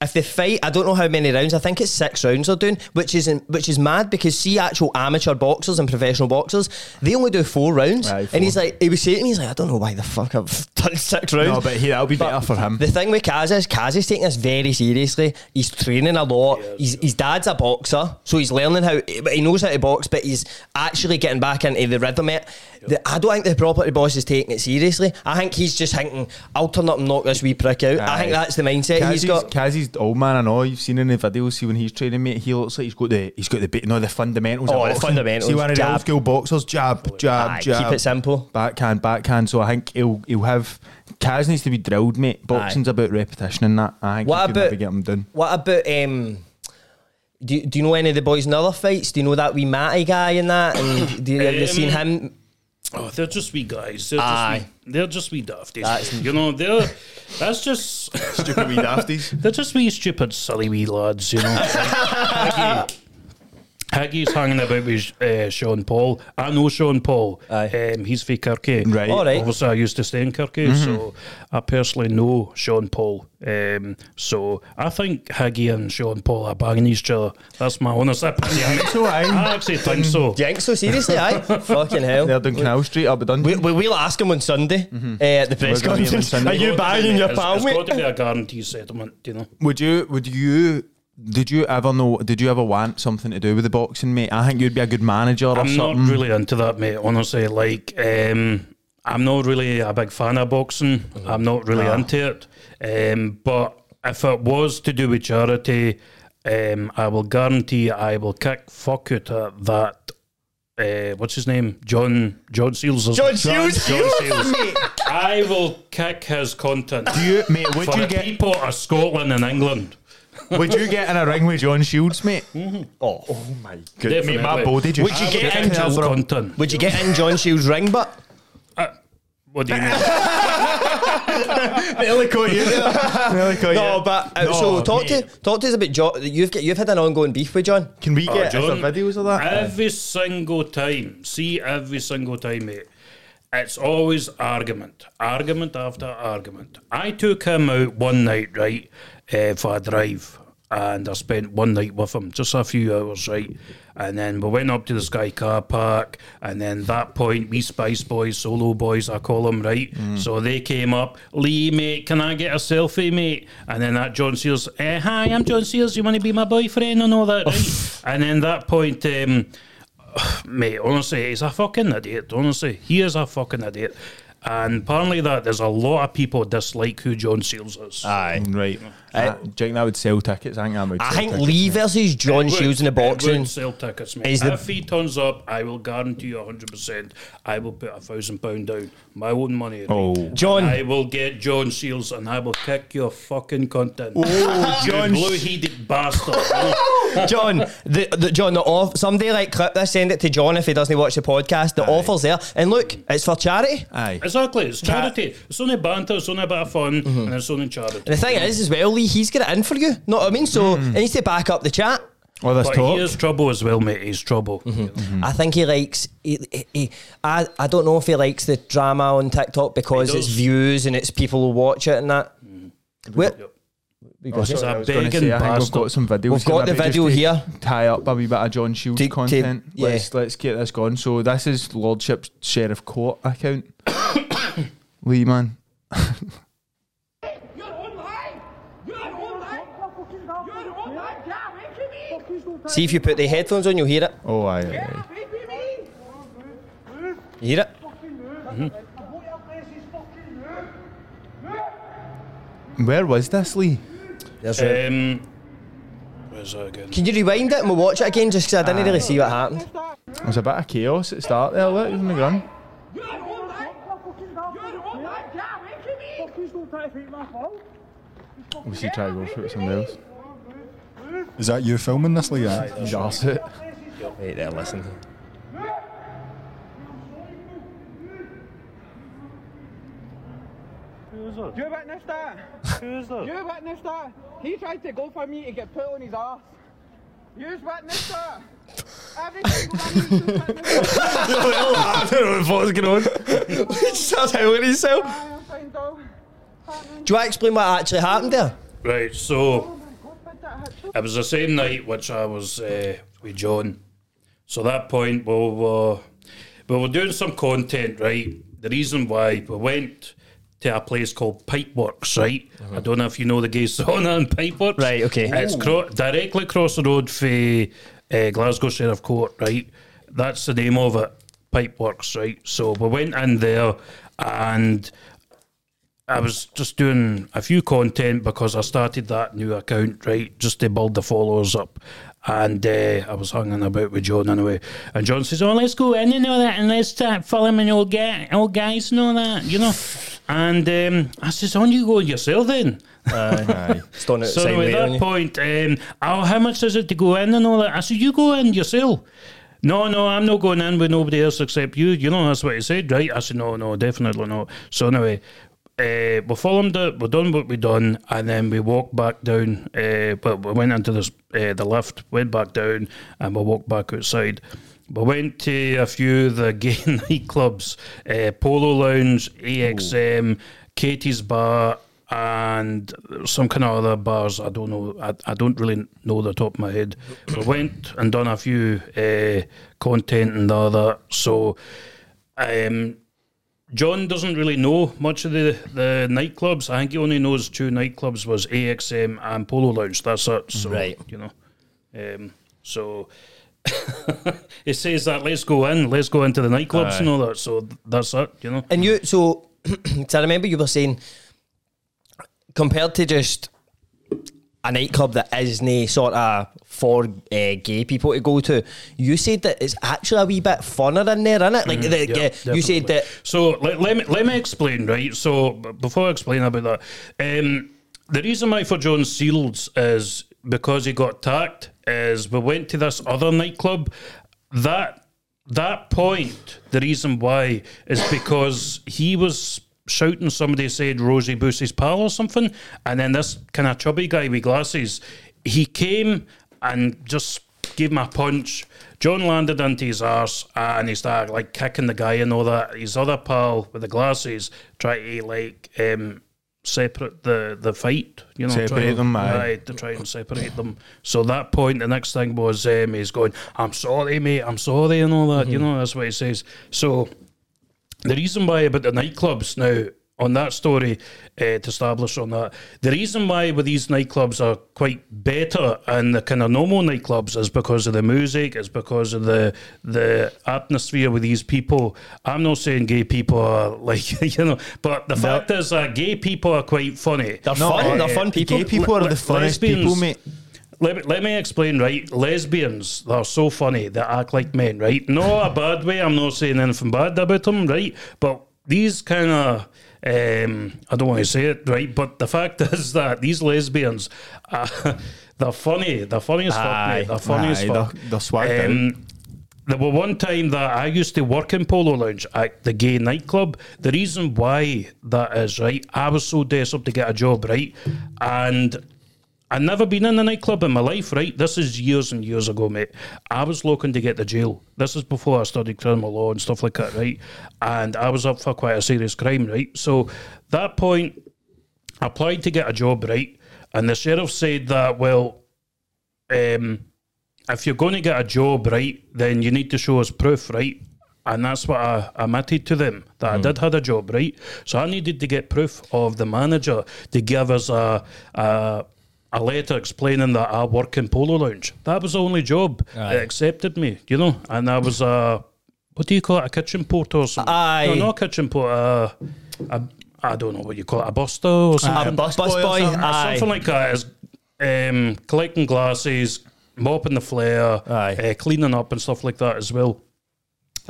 if they fight, I don't know how many rounds. I think it's six rounds they're doing, which is which is mad because see actual amateur boxers and professional boxers, they only do four rounds. Aye, And he's like, he was saying to me, he's like, I don't know why the fuck I've done six rounds. No, but he, that'll be But better for him. The thing with Kaz is Kaz is taking this very seriously. He's training a lot. His, his dad's a boxer, so he's learning how. He knows how to box, but he's actually getting back into the rhythm. It. The, I don't think the property boss is taking it seriously. I think he's just thinking, "I'll turn up and knock this wee prick out." I think that's the mindset he's got. Kazzy's old man. I know you've seen in the videos. See when he's training, mate, he looks like he's got the he's got the bit, no, the fundamentals. Oh, of the boxing. fundamentals, See one of the jab. old school boxers, jab, jab, Aye, jab. keep it simple. Backhand, backhand. So I think he'll he'll have. Kaz needs to be drilled, mate. Boxing's about repetition and that. I think What he can about- never get him done. What about um? Do, you- do you know any of the boys in other fights? Do you know that wee Matty guy in that? And do you, have you Um, seen him? Oh, they're just wee guys. They're Aye. just wee, they're just wee dafties. That's- you know, they're that's just Stupid wee dafties. they're just wee stupid, silly wee lads. You know, Haggy, Haggy's hanging about with uh, Sean Paul. I know Sean Paul. Aye. Um, he's from Kirky. Right. All right. Obviously, I used to stay in Kirky, so I personally know Sean Paul. Um, so I think Haggy and Sean Paul are banging each other. That's my honest opinion. So aye. I actually think so. Do you think so seriously? Aye, fucking hell. They're doing Canal Street up at We, Dundee. we, we'll ask him on Sunday uh, at the press We're gonna be on conference. Are you It's got to banging be- your it's- pal, It's got to be a guarantee settlement, do you know. Would you? Would you? Did you ever know? Did you ever want something to do with the boxing, mate? I think you'd be a good manager or I'm something. not really into that, mate. Honestly, like um, I'm not really a big fan of boxing. I'm not really into it. Um, but if it was to do with charity, um, I will guarantee I will kick fuck out of that. Uh, what's his name? John John Seals. John Seals? John Seals. I will kick his content. Do you, mate? Would for you the get? people of Scotland and England. Would you get in a ring with John Shields, mate? Oh. my god, mate, my body just. Would you get will in kick his bro? content. Would you get in John Shields' ring, but What do you mean? Nearly caught you. Nearly caught you. no, you. but uh, No, so talk to talk to us about John. You've got you've had an ongoing beef with John. Can we Oh, get John, some videos of that? Every single time. See, every single time, mate. It's always argument, argument after argument. I took him out one night, right, uh, for a drive, and I spent one night with him, just a few hours, right. And then we went up to the Sky Car Park, and then that point, we Spice Boys, Solo Boys, I call them, right. So they came up, Lee, mate, can I get a selfie, mate? And then that John Sears, eh, hi, I'm John Sears, you want to be my boyfriend and all that, right? and then that point, um, mate, honestly, he's a fucking idiot. Honestly, he is a fucking idiot. And apparently, that there's a lot of people dislike who John Seals is. Aye. Right. Uh, do you think that would sell tickets? I think that would. I think tickets, Lee mate. versus John It would- Shields in the it would boxing. sell tickets, mate. is the- if he turns up, I will guarantee you 100%. I will put a thousand pound down, my own money. right? Oh. John. I will get John Seals and I will kick your fucking content. Oh, you John blue-headed bastard. John, the, the John, the off, somebody like clip this, send it to John if he doesn't watch the podcast. The offer's there, and look, it's for charity. Aye. exactly, it's charity. It's only banter, it's only a bit of fun, Mm-hmm. and it's only charity. And the thing is, as well, Lee, he's got it in for you. Know what I mean? So he needs to back up the chat. Well, this But talk. he is trouble as well, mate. He's trouble. Mm-hmm. I think he likes. He, he, he- I I don't know if he likes the drama on TikTok because it's views and it's people who watch it and that. Where- Yep. We got He's it. a I was gonna begging say, I think we've bastard. got some videos. We've got the video here. Tie up a wee bit of John Shields To- to- content. yeah. Let's let's get this going. So this is Lordship Sheriff Court account. Lee man. You're online! You're online! You're online! Yeah, wait for me! See if you put the headphones on, you'll hear it. Oh aye. aye, Yeah, aye. wait for me! You hear it? Mm-hmm. Where was this, Lee? There's. Um, where's that again? Can you rewind it and we'll watch it again just because I didn't really see what happened? There's a bit of chaos at the start there. Look, he's on the ground. You're online! You're online! Yeah, wait for me! Obviously, try to go through it with somebody else. Is that you filming this, Lee? Yeah. He's it. Wait there, listen. You witnessed that? Who is that? You witnessed that? He tried to go for me to get put on his ass. You witnessed that? Every single one of you witnessed that. I don't know what's going on. he starts howling himself. I am fine, though. Happening. Do you want to explain what actually happened there? Right, so it was the same night which I was uh, with John. So that point we were we were doing some content, right? The reason why we went to a place called Pipeworks, right? I don't know if you know the gay sauna and Pipeworks. Mm-hmm. Right, okay. It's cro- directly across the road for uh, Glasgow Sheriff Court, right? That's the name of it, Pipeworks, right? So we went in there and I was just doing a few content because I started that new account, right, just to build the followers up. And uh, I was hanging about with John anyway. And John says, Oh, let's go in and all that and let's start following old, guy, old guys and all that, you know. And um, I says, On you go yourself then. Aye. Stone So outside at waiting on that you. point, um, oh, how much is it to go in and all that? I said, you go in yourself. No, no, I'm not going in with nobody else except you. You know, that's what he said, right? I said, no, no, definitely not. So anyway, uh, we filmed it, we done what we done, and then we walked back down. Uh, but we went into this, uh, the lift, went back down, and we walked back outside. We went to a few of the gay nightclubs, uh, Polo Lounge, AXM, Katie's Bar, and some kind of other bars. I don't know. I, I don't really know the top of my head. We went and done a few uh, content and all that. So, um, John doesn't really know much of the, the nightclubs. I think he only knows two nightclubs was AXM and Polo Lounge. That's it. So, Right. You know. Um, so it says that let's go in, let's go into the nightclubs and all that. So that's it. You know. And you, so, so I remember you were saying, compared to just a nightclub that isn't sort of for uh, gay people to go to, you said that it's actually a wee bit funner in there, isn't it? Like, Mm-hmm. Yeah, yeah, you said that. So let, let me let me explain, right? So before I explain about that, um, the reason why for John Shields is because he got tacked. Is we went to this other nightclub. That that point, the reason why is because he was shouting. Somebody said Rosie Boosie's pal or something, and then this kind of chubby guy with glasses, he came and just gave him a punch. John landed into his arse and he started like kicking the guy and all that. His other pal with the glasses tried to like um, separate the, the fight, you know, Separate try them, aye. to try and separate them. So that point, the next thing was um, he's going, "I'm sorry, mate, I'm sorry," and all that. You know, that's what he says. So the reason why about the nightclubs now on that story uh, to establish on that the reason why with these nightclubs are quite better and the kind of normal nightclubs is because of the music is because of the the atmosphere with these people i'm not saying gay people are like you know but the fact is that gay people are quite funny They're fun, they're fun people. Gay people are the funnest people, mate. Let me, let me explain, right? Lesbians, they're so funny. They act like men, right? No, a bad way. I'm not saying anything bad about them, right? But these kind of, um, I don't want to say it, right? But the fact is that these lesbians, uh, they're funny. They're funny as fuck, Aye. mate. They're funny as fuck. they're- they're swagged. Um, there were one time that I used to work in Polo Lounge at the gay nightclub. The reason why that is, right, I was so desperate to get a job, right? And I'd never been in a nightclub in my life, right? This is years and years ago, mate. I was looking to get to jail. This is before I studied criminal law and stuff like that, right? And I was up for quite a serious crime, right? So that point, I applied to get a job, right? And the sheriff said that, well, um, if you're going to get a job, right, then you need to show us proof, right? And that's what I admitted to them that I did had a job, right? So I needed to get proof of the manager to give us a a, a letter explaining that I work in Polo Lounge. That was the only job that accepted me, you know. And I was a what do you call it, a kitchen porter or something? Aye. No, not a kitchen porter. A, a, I don't know what you call it, a buster or something. A bus boy or something? aye. Something like that is um, collecting glasses, mopping the flare, Aye. uh, cleaning up and stuff like that as well.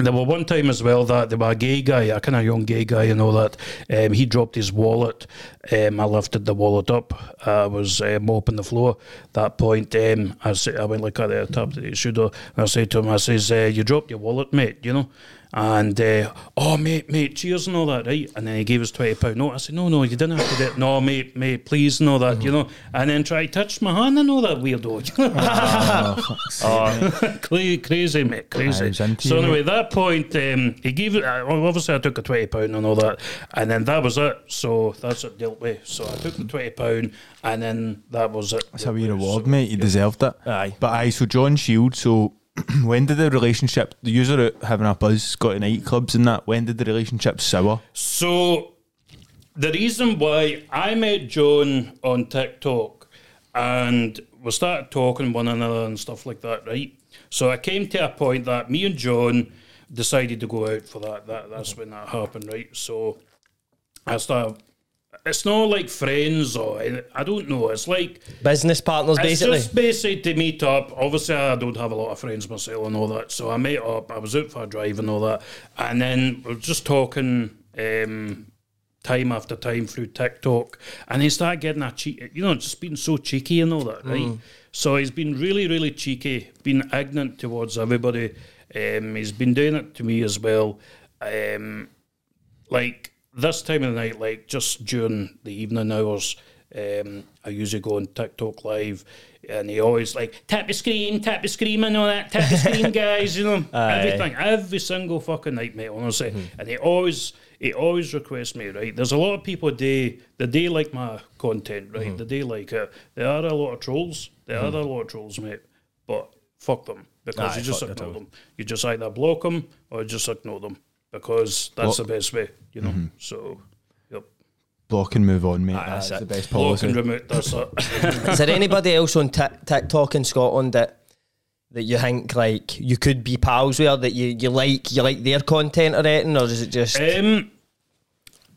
There were one time as well that there was a gay guy, a kind of young gay guy and all that. Um, he dropped his wallet. Um, I lifted the wallet up. I was uh, mopping the floor. that point, um, I, sa- I went like at the top of the shoulder and I said to him, I says, uh, you dropped your wallet, mate, you know? And uh, oh mate, mate, cheers and all that, right? And then he gave us twenty pound note. I said, no, no, you didn't have to do it. No, mate, mate, please, and all that, you know. And then try to touch my hand and all that weirdo. oh, cra- crazy, mate, crazy. was into So you, anyway, at that point, um, he gave it. uh, Obviously, I took a twenty pound and all that, and then that was it. So that's it dealt with. So I took the twenty pound, and then that was it. That's a wee reward, So, mate. You deserved it. Aye. But aye, so John Shield, so when did the relationship, the user having a buzz, got to nightclubs and that, when did the relationship sour? So the reason why I met John on TikTok and we started talking one another and stuff like that, right? So I came to a point that me and John decided to go out for that. That that's when that happened, right? So I started. It's not like friends or I don't know. It's like Business partners, it's basically. just basically to meet up. Obviously, I don't have a lot of friends myself and all that. So I met up. I was out for a drive and all that. And then we're just talking um, time after time through TikTok. And he started getting a cheeky, you know, just being so cheeky and all that, right? So he's been really, really cheeky, been ignorant towards everybody. Um, he's been doing it to me as well. Um, like this time of the night, like just during the evening hours, um, I usually go on TikTok live, and he always like tap the screen, tap the screen, and all that, tap the screen, guys. You know everything, every single fucking night, mate. Honestly, and he always. He always requests me, right? There's a lot of people they the they like my content, right? The they like it. There are a lot of trolls. There are a lot of trolls, mate. But fuck them because Aye, you just ignore them. them. You just either block them or just ignore them because that's the best way, you know. So, yep. Block and move on, mate. that's that's it. the best Block policy. and remote. That's it. Is there anybody else on Tik TikTok in Scotland that that you think like you could be pals with, or that you, you like you like their content or anything, or is it just um,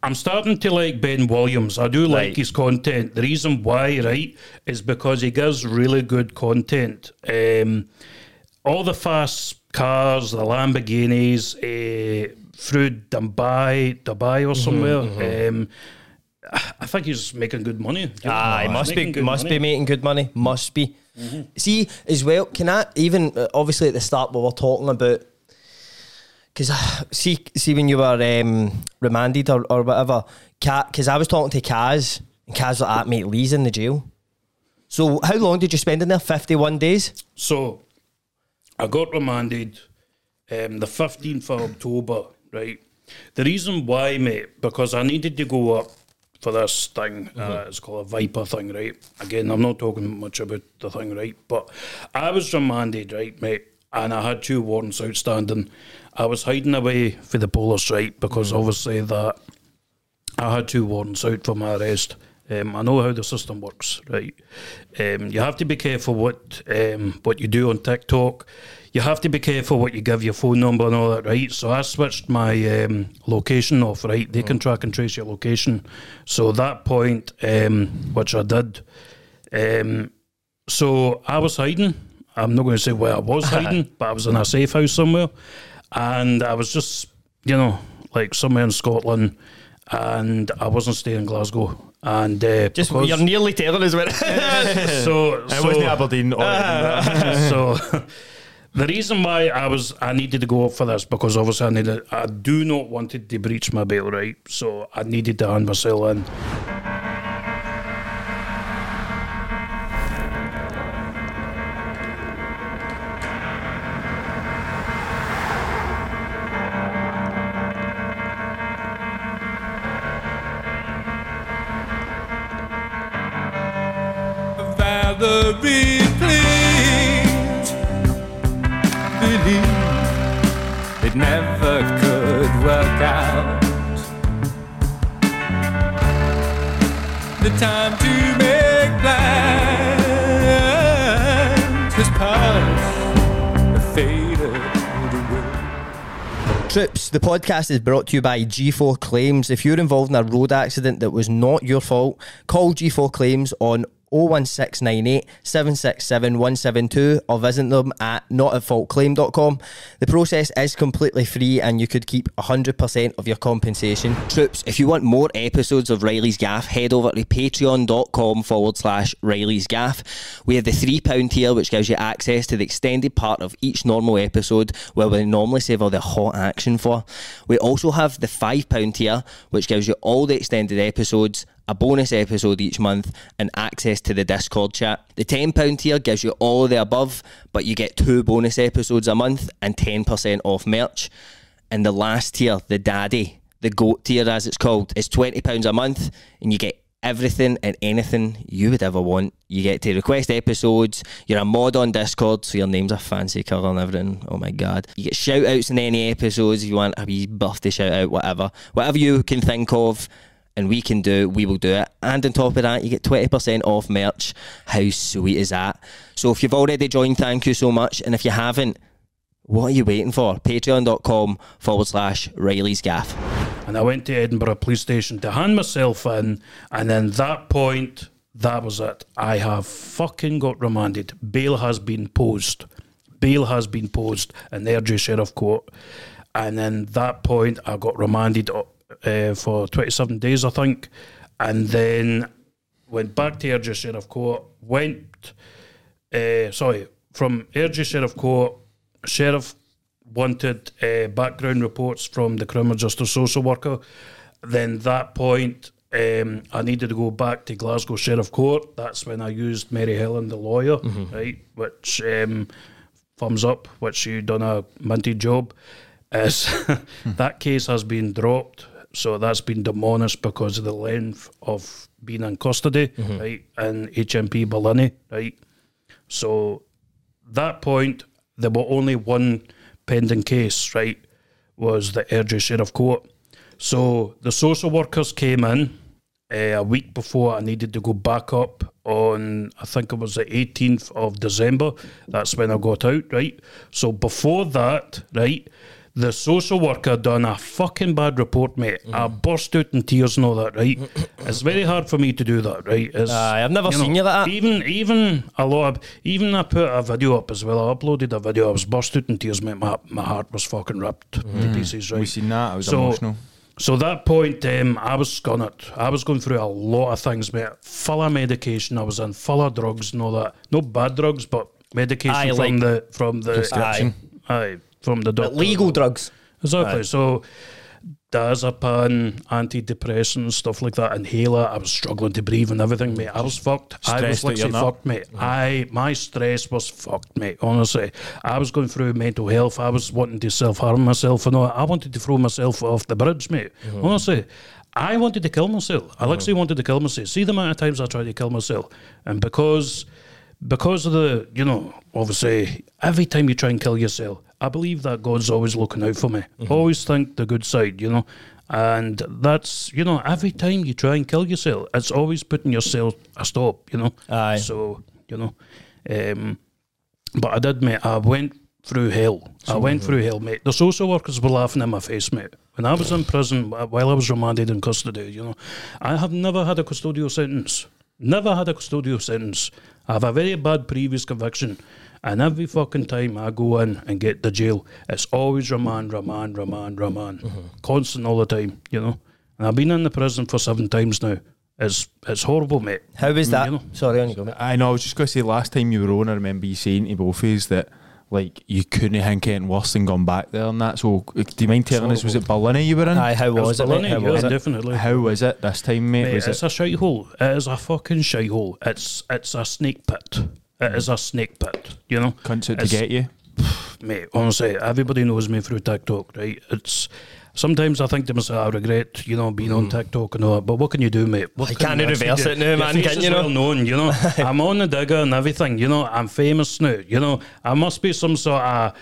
I'm starting to like Ben Williams. I do like Right. his content. The reason why, right, is because he gives really good content. Um, all the fast cars, the Lamborghinis, uh, through Dubai, Dubai or somewhere. Um, I think he's making good money. know. Aye, must be making good must money. be making good money. Must be. See as well. Can I even uh, obviously at the start we were talking about because see see when you were um, remanded or, or whatever, because I was talking to Kaz and Kaz was like, ah, mate, Lee's in the jail. So how long did you spend in there? Fifty one days. So I got remanded um, the 15th of October, right? The reason why, mate, because I needed to go up for this thing. Uh, it's called a Viper thing, right? Again, I'm not talking much about the thing, right? But I was remanded, right, mate? And I had two warrants outstanding. I was hiding away for the police, right? Because obviously that I had two warrants out for my arrest. Um, I know how the system works, right? Um, you have to be careful what um, what you do on TikTok. You have to be careful what you give your phone number and all that, right? So I switched my um, location off, right? They can track and trace your location. So that point, um, which I did, um, so I was hiding. I'm not going to say where I was hiding, but I was in a safe house somewhere, and I was just, you know, like somewhere in Scotland, and I wasn't staying in Glasgow. And uh, Just because- you're nearly telling us where. so, It wasn't Aberdeen. or so the reason why I was I needed to go up for this because obviously I needed I do not wanted to breach my bail right, so I needed to hand myself in. Valerie, please believe it never could work out. The time to make plans has passed, faded. Troops, the podcast is brought to you by G4 Claims. If you're involved in a road accident that was not your fault, call G4 Claims on 01698 767 172 or visit them at notatfaultclaim.com. The process is completely free and you could keep 100% of your compensation. Troops, if you want more episodes of Reilly's Gaff, head over to patreon.com forward slash Reilly's Gaff. We have the £3 tier, which gives you access to the extended part of each normal episode where we normally save all the hot action for. We also have the £5 tier, which gives you all the extended episodes a bonus episode each month, and access to the Discord chat. The £10 tier gives you all of the above, but you get two bonus episodes a month and 10% off merch. And the last tier, the daddy, the goat tier as it's called, is £20 a month, and you get everything and anything you would ever want. You get to request episodes, you're a mod on Discord, so your name's a fancy colour and everything. Oh my god. You get shout outs in any episodes if you want a wee birthday shout out, whatever. Whatever you can think of and we can do, we will do it. And on top of that, you get 20% off merch. How sweet is that? So if you've already joined, thank you so much. And if you haven't, what are you waiting for? Patreon.com forward slash Reilly's Gaff. And I went to Edinburgh Police Station to hand myself in, and then that point, that was it. I have fucking got remanded. Bail has been posed. Bail has been posed in the Airdrie Sheriff Court. And then that point, I got remanded uh, for 27 days, I think. And then went back to Airdrie Sheriff Court, went, uh, sorry, from Airdrie Sheriff Court, Sheriff wanted uh, background reports from the criminal justice social worker. Then that point, um, I needed to go back to Glasgow Sheriff Court. That's when I used Mary Helen, the lawyer, right? Which um, thumbs up, which you done a minty job. Is that case has been dropped, so that's been demolished because of the length of being in custody, right? In HMP Barlinnie, right? So that point, there were only one pending case, right? Was the Airdrie Sheriff Court. So the social workers came in uh, a week before I needed to go back up on, I think it was the 18th of December. That's when I got out, right? So before that, right, the social worker done a fucking bad report, mate. I burst out in tears and all that, right? it's very hard for me to do that, right? It's, Aye, I've never seen you like that. Even, even a lot of, even I put a video up as well. I uploaded a video. I was burst out in tears, mate. My, my heart was fucking ripped to pieces, right? We seen that. I was So- emotional. So that point, um, I was scunned. I was going through a lot of things, mate. Full of medication. I was on full of drugs and all that. No bad drugs, but medication Aye, from like the from the Prescription. Aye, aye, from the doctor. Legal drugs. Exactly. So diazepam, antidepressants, stuff like that, inhaler. I was struggling to breathe and everything, mate. I was fucked. I was Stressed that literally fucked, mate. I my stress was fucked, mate. Honestly, I was going through mental health. I was wanting to self harm myself and all. I wanted to throw myself off the bridge, mate. Mm-hmm. Honestly. I wanted to kill myself. I mm-hmm. literally wanted to kill myself. See the amount of times I tried to kill myself, and because because of the, you know, obviously, every time you try and kill yourself, I believe that God's always looking out for me. Mm-hmm. Always think the good side, you know. And that's, you know, every time you try and kill yourself, it's always putting yourself a stop, you know. Aye. So, you know, um, but I did, mate. I went through hell. I went mm-hmm. through hell, mate. The social workers were laughing in my face, mate. When I was in prison, uh, while I was remanded in custody, you know, I have never had a custodial sentence. Never had a custodial sentence. I have a very bad previous conviction. And every fucking time I go in and get the jail, it's always remand, remand, remand, remand. Mm-hmm. Constant all the time, you know. And I've been in the prison for seven times now. It's it's horrible, mate. How was mm, that? You know? Sorry, on you go, mate. I know. I was just going to say last time you were on, I remember you saying to both of us that like you couldn't think anything worse than going back there and that. So uh, do you mind telling us was it Barlinnie you were in? Aye, how was it, mate? Barlinnie, How yeah, was it? definitely. How was it this time, mate? Mate, was it's it? a shite hole. It is a fucking shite hole. It's it's a snake pit. It is a snake pit. You know, Cunts out to It's- get you. mate. Honestly, everybody knows me through TikTok, right? It's sometimes I think to myself, I regret, you know, being on TikTok and all that. But what can you do, mate? What You can can't reverse it now, man, can you know? Well known, you know. I'm on the digger and everything. You know, I'm famous now. You know, I must be some sort of.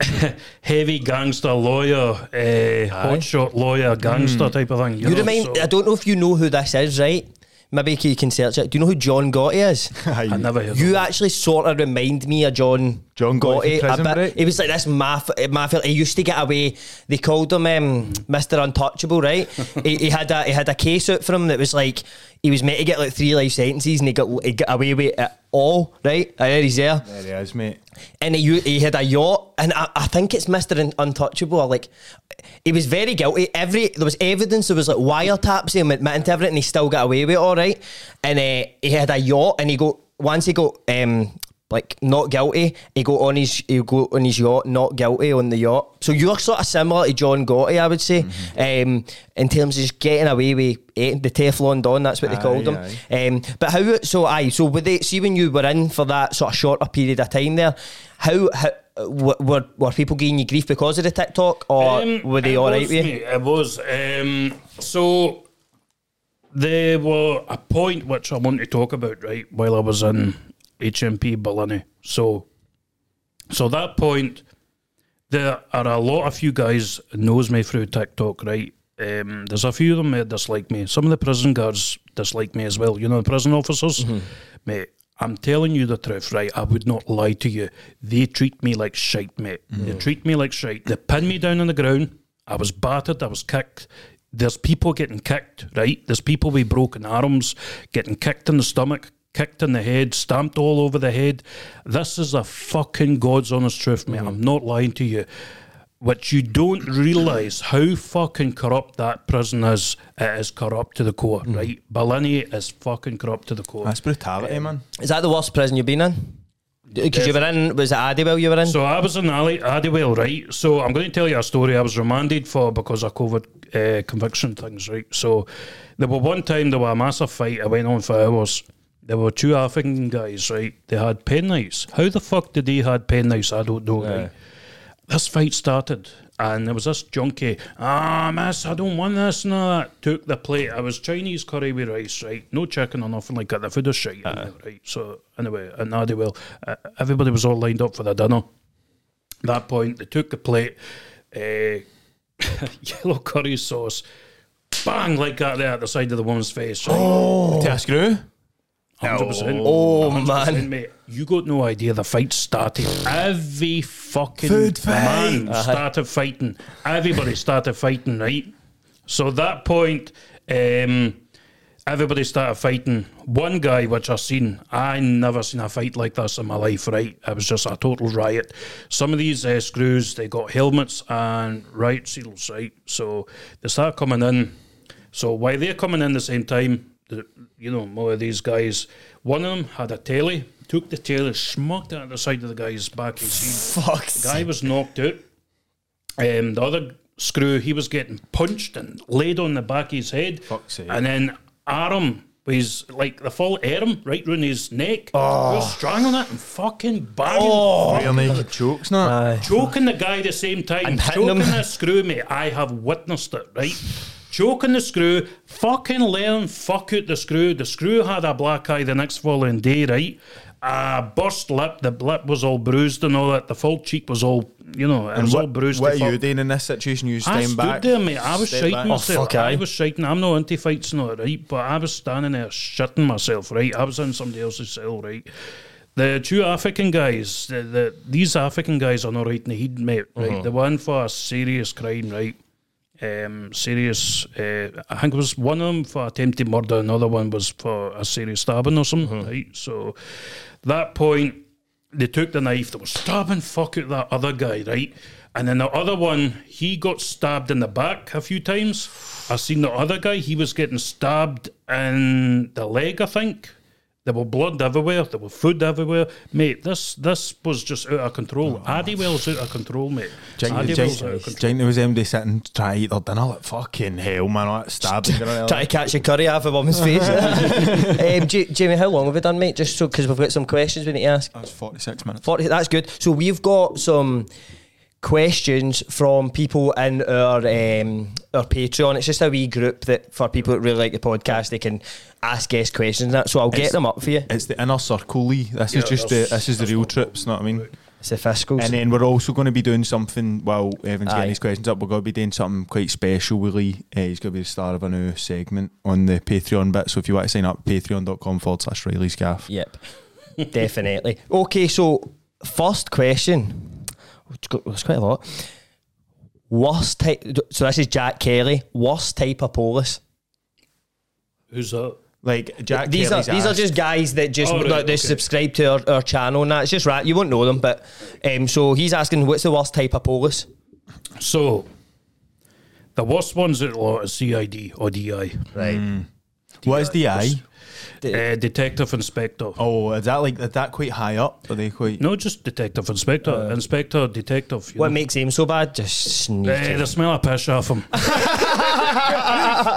heavy gangster lawyer, uh, hotshot lawyer, gangster type of thing. You, You know, remind. so- I don't know if you know who this is, right? Maybe you can search it. Do you know who John Gotti is? I never heard You of actually sort of remind me of John John Gotti Gotti from prison a bit. break? He was like this mafia. mafia. He used to get away. They called him um, Mr. Untouchable, right? he, he had a he had a case out for him that was like he was meant to get like three life sentences and he got he got away with it all, right? There he's there. There he is, mate. And he, he had a yacht, and I, I think it's Mr. Untouchable. Like, he was very guilty. Every there was evidence. There was like wiretaps. Him admitting to everything. And he still got away with it, all right. And uh, he had a yacht, and he go once he got um like not guilty. He go on his he go on his yacht, not guilty on the yacht. So you're sort of similar to John Gotti, I would say, um, in terms of just getting away with it, the Teflon Don. That's what they Aye, called him. Um, but how? So aye. So would they see when you were in for that sort of shorter period of time there? How, how were were people giving you grief because of the TikTok, or Um, were they it all right was, with you? It was. Um, so there were a point which I want to talk about, right, while I was in HMP Barlinnie. So, so that point, there are a lot of you guys knows me through TikTok, right? Um, there's a few of them that dislike me. Some of the prison guards dislike me as well. You know, the prison officers, mate. I'm telling you the truth, right? I would not lie to you. They treat me like shite, mate. They treat me like shite. They pin me down on the ground. I was battered. I was kicked. There's people getting kicked, right? There's people with broken arms getting kicked in the stomach, kicked in the head, stamped all over the head. This is a fucking God's honest truth, mate. I'm mm. not lying to you. What you don't realise how fucking corrupt that prison is. It is corrupt to the core, mm. right? Barlinnie is fucking corrupt to the core. That's brutality, um, man. Is that the worst prison you've been in? Because you were in, was it Addiewell you were in? So I was in Ali, Addiewell, right? So I'm going to tell you a story I was remanded for because of COVID uh, conviction things, right? So there were one time there was a massive fight. It went on for hours. There were two African guys, right? They had penknives. How the fuck did they had penknives? I don't know, right? This fight started, and there was this junkie. Ah, miss, I don't want this and that. Took the plate. I was Chinese curry with rice, right? No chicken or nothing like that. The food was in there, right? So anyway, and Addiewell, uh, everybody was all lined up for the dinner that point, they took the plate, uh, yellow curry sauce, bang, like that there at the side of the woman's face. Right? Oh. To a screw? 100%. Oh, 100%, man. Mate, you got no idea the fight started. Every fucking Food man fight. started fighting. Everybody started fighting, right? So at that point, um, everybody started fighting. One guy, which I seen, I never seen a fight like this in my life, right? It was just a total riot. Some of these uh, screws, they got helmets and riot seals, right? So they start coming in. So while they're coming in the same time, the, you know, more of these guys, one of them had a telly, took the telly, smacked it at the side of the guy's back. He's seen Fuck. the guy was knocked out. Um, the other screw, he was getting punched and laid on the back of his head. Fuck's sake. And then Aram was like the full arm right round his neck. Oh. Was strangling it and fucking banging. Oh. Real naked chokes, not. Choking the guy at the same time, And choking him. the screw, mate. I have witnessed it, right? Choking the screw, fucking letting fuck out the screw. The screw had a black eye the next following day, right? A burst lip, the lip was all bruised and all that. The full cheek was all, you know, it was all bruised. What to are you fuck. doing in this situation? You I stand stood back. there, mate. I was step shiting back. myself. fuck, aye. I was shiting. I'm no anti fights, not right, but I was standing there shitting myself, right? I was in somebody else's cell, right? The two African guys, the, the these African guys are not right in the head, mate. Right, Uh-huh. the one for a serious crime, right? Um, serious. Uh, I think it was one of them for attempted murder. Another one was for a serious stabbing or something, Uh-huh. right? So that point, they took the knife. They were stabbing fuck out that other guy, right? And then the other one, he got stabbed in the back a few times. I seen the other guy. He was getting stabbed in the leg, I think. There were blood everywhere. There were food everywhere, mate. This this was just out of control. Addiewell's out of control, mate. Addiewell's out of control. Giant was MD sitting trying to eat their dinner like fucking hell, man. Like stabbing. Trying to catch a curry off a woman's face. um, J- Jamie, how long have we done, mate? Just so because we've got some questions we need to ask. That's 46 minutes. 40, that's good. So we've got some questions from people in our um, our Patreon. It's just a wee group that for people that really like the podcast, they can ask guest questions. That. So I'll get It's- them up for you. It's the inner circle, Lee. This Yeah, is just the this is the real what- trips. Know what I mean? It's the fiscals. And then we're also going to be doing something while Evan's Aye. getting his questions up. We're going to be doing something quite special with Lee. Uh, he's going to be the star of a new segment on the Patreon bit. So if you want to sign up, patreon.com forward slash Reilly's Gaff. Yep, definitely. Okay, so first question. It's quite a lot. Worst type. So this is Jack Kelly. Worst type of polis. Who's that? Like Jack these Kelly's are these are just guys that just Oh, right, that they okay. subscribe to our, our channel and that. It's just right. You won't know them, but um, so he's asking, what's the worst type of polis? So, the worst ones at law is CID or DI. Right. What is the eye? Uh, detective inspector. Oh, is that like is that quite high up? Are they quite? No, just detective inspector. inspector, detective. What know. makes him so bad? Just Eh, sneaking. the smell of piss off him.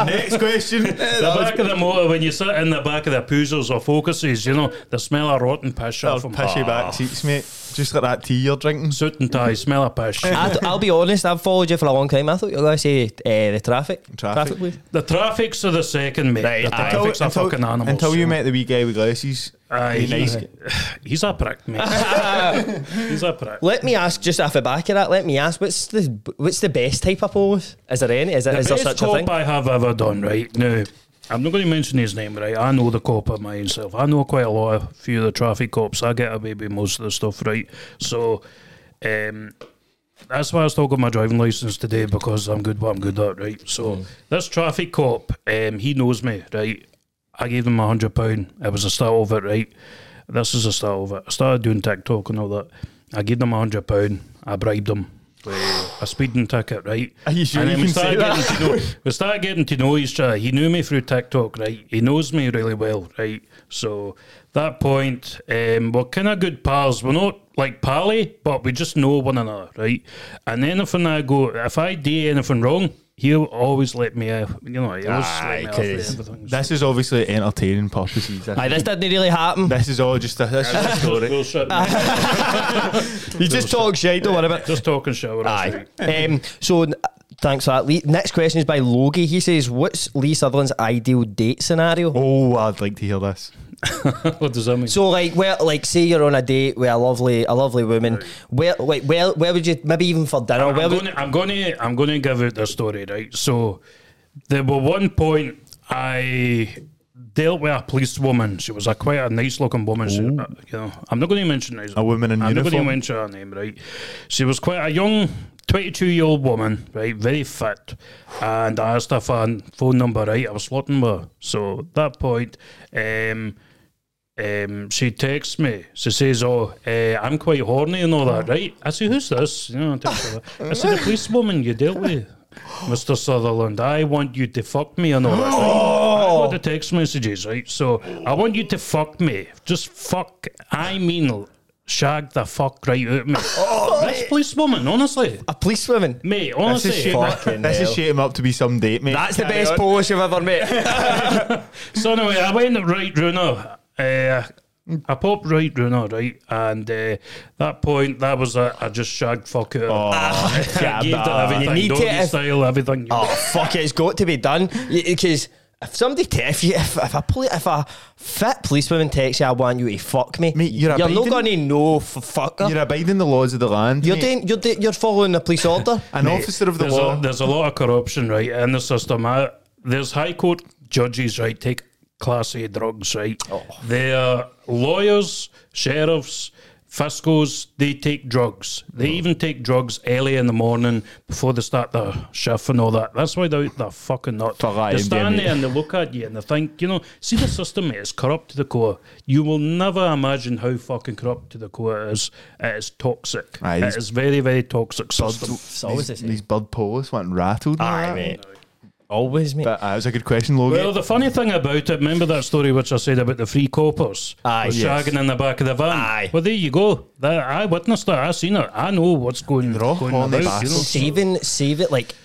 Next question. the back of the motor, when you sit in the back of the Puzzles or Focuses, you know, the smell of rotten piss off him. piss you back seats, mate. Just like that tea you're drinking. Suit and tie, smell of piss. I, will be honest. I've followed you for a long time. I thought you were going to say uh, the traffic. Traffic. police. the traffic's are the second, mate. Right, the aye. traffic's are fucking animals. until you met the wee guy with glasses. Aye, He nice. he's a prick, mate. he's a prick. Let me ask, just off the back of that, let me ask, what's the what's the best type of pose? Is there any? Is, there, The is there best such a cop thing? I have ever done, right? Now, I'm not going to mention his name, right? I know the cop of myself. I know quite a lot of few of the traffic cops. I get away with most of the stuff, right? So, um, that's why I still got my driving license today because I'm good what I'm good at, right? So, this traffic cop, um, he knows me, right? I gave him a hundred pound. It was the start of it, right? This is the start of it. I started doing TikTok and all that. I gave him a hundred pound. I bribed him a speeding ticket, right? Are you sure and you then we started getting to know. We started getting to know each other. He knew me through TikTok, right? He knows me really well, right? So that point, um, we're kind of good pals. We're not like pally, but we just know one another, right? And anything I go, if I do anything wrong, he'll always let me, uh, you know, he'll always Aye, let me off 'cause with everything. This is obviously entertaining purposes. Aye, this didn't really happen. This is all just a, this is a story. Bullshit, mate. You just talk shit, don't worry about it. just talking shit. with us, Aye. right? um, so n- thanks for that. Lee, next question is by Logie. He says, "What's Lee Sutherland's ideal date scenario?" Oh, I'd like to hear this. what does that mean? So like where like say you're on a date with a lovely a lovely woman, where like where where would you maybe even for dinner? I'm where going, would, to, I'm going to I'm going to give out the story, right? So there were one point I dealt with a policewoman. She was a quite a nice looking woman. She, uh, you know, I'm not going to mention her. A woman in I'm not going to mention her name, right? She was quite a young. 22 year old woman, right, very fit, and I asked her for a phone number, right? I was flirting with her. So at that point, um, um, she texts me. She says, "Oh, uh, I'm quite horny and all that, right?" I say, "Who's this?" You know, I, text her. I said, "The policewoman you dealt with, Mister Sutherland. I want you to fuck me and all that." Right? I got the text messages, right? So I want you to fuck me. Just fuck. I mean, shag the fuck right out of me. this policewoman, honestly, a policewoman? mate, honestly. This honestly, is shaping, Fucking this is hell. shaping up to be some date, mate. That's the best on. Polish you've ever met. So anyway, I went right Bruno. Uh, I popped right Bruno, right, and uh, that point, that was a, I just shagged fuck out. Oh, I gave it everything, You need to- if- style, everything. oh fuck it, it's got to be done because. If somebody, te- if you, if, if a poli- if a fit policewoman texts you, I want you to fuck me. Mate, you're not abiding- going to know f- fuck her. You're abiding the laws of the land. You're mate. doing, you're, do- you're following the police order. An officer of the there's law. a, there's a lot of corruption, right, in the system. I, there's high court judges, right, take class A drugs, right. Oh. They're lawyers, sheriffs, fiscals. They take drugs. They Mm. even take drugs early in the morning before they start their shift and all that. That's why they're, they're fucking not. Fuck, I they stand there and they look at you and they think, you know, see the system, mate, it's corrupt to the core. You will never imagine how fucking corrupt to the core it is. It is toxic. Aye, it these is very, very toxic Birds- system. always these, the same. these bird police went rattled. Aye, mate. Always, mate. But uh, it was a good question, Logan. Well, the funny thing about it, remember that story which I said about the three coppers? Aye. Was Yes. shagging in the back of the van. Aye. Well, there you go. That, I witnessed it. I seen it. I know what's going, They're going horny about. You know? bastards. saving, save it like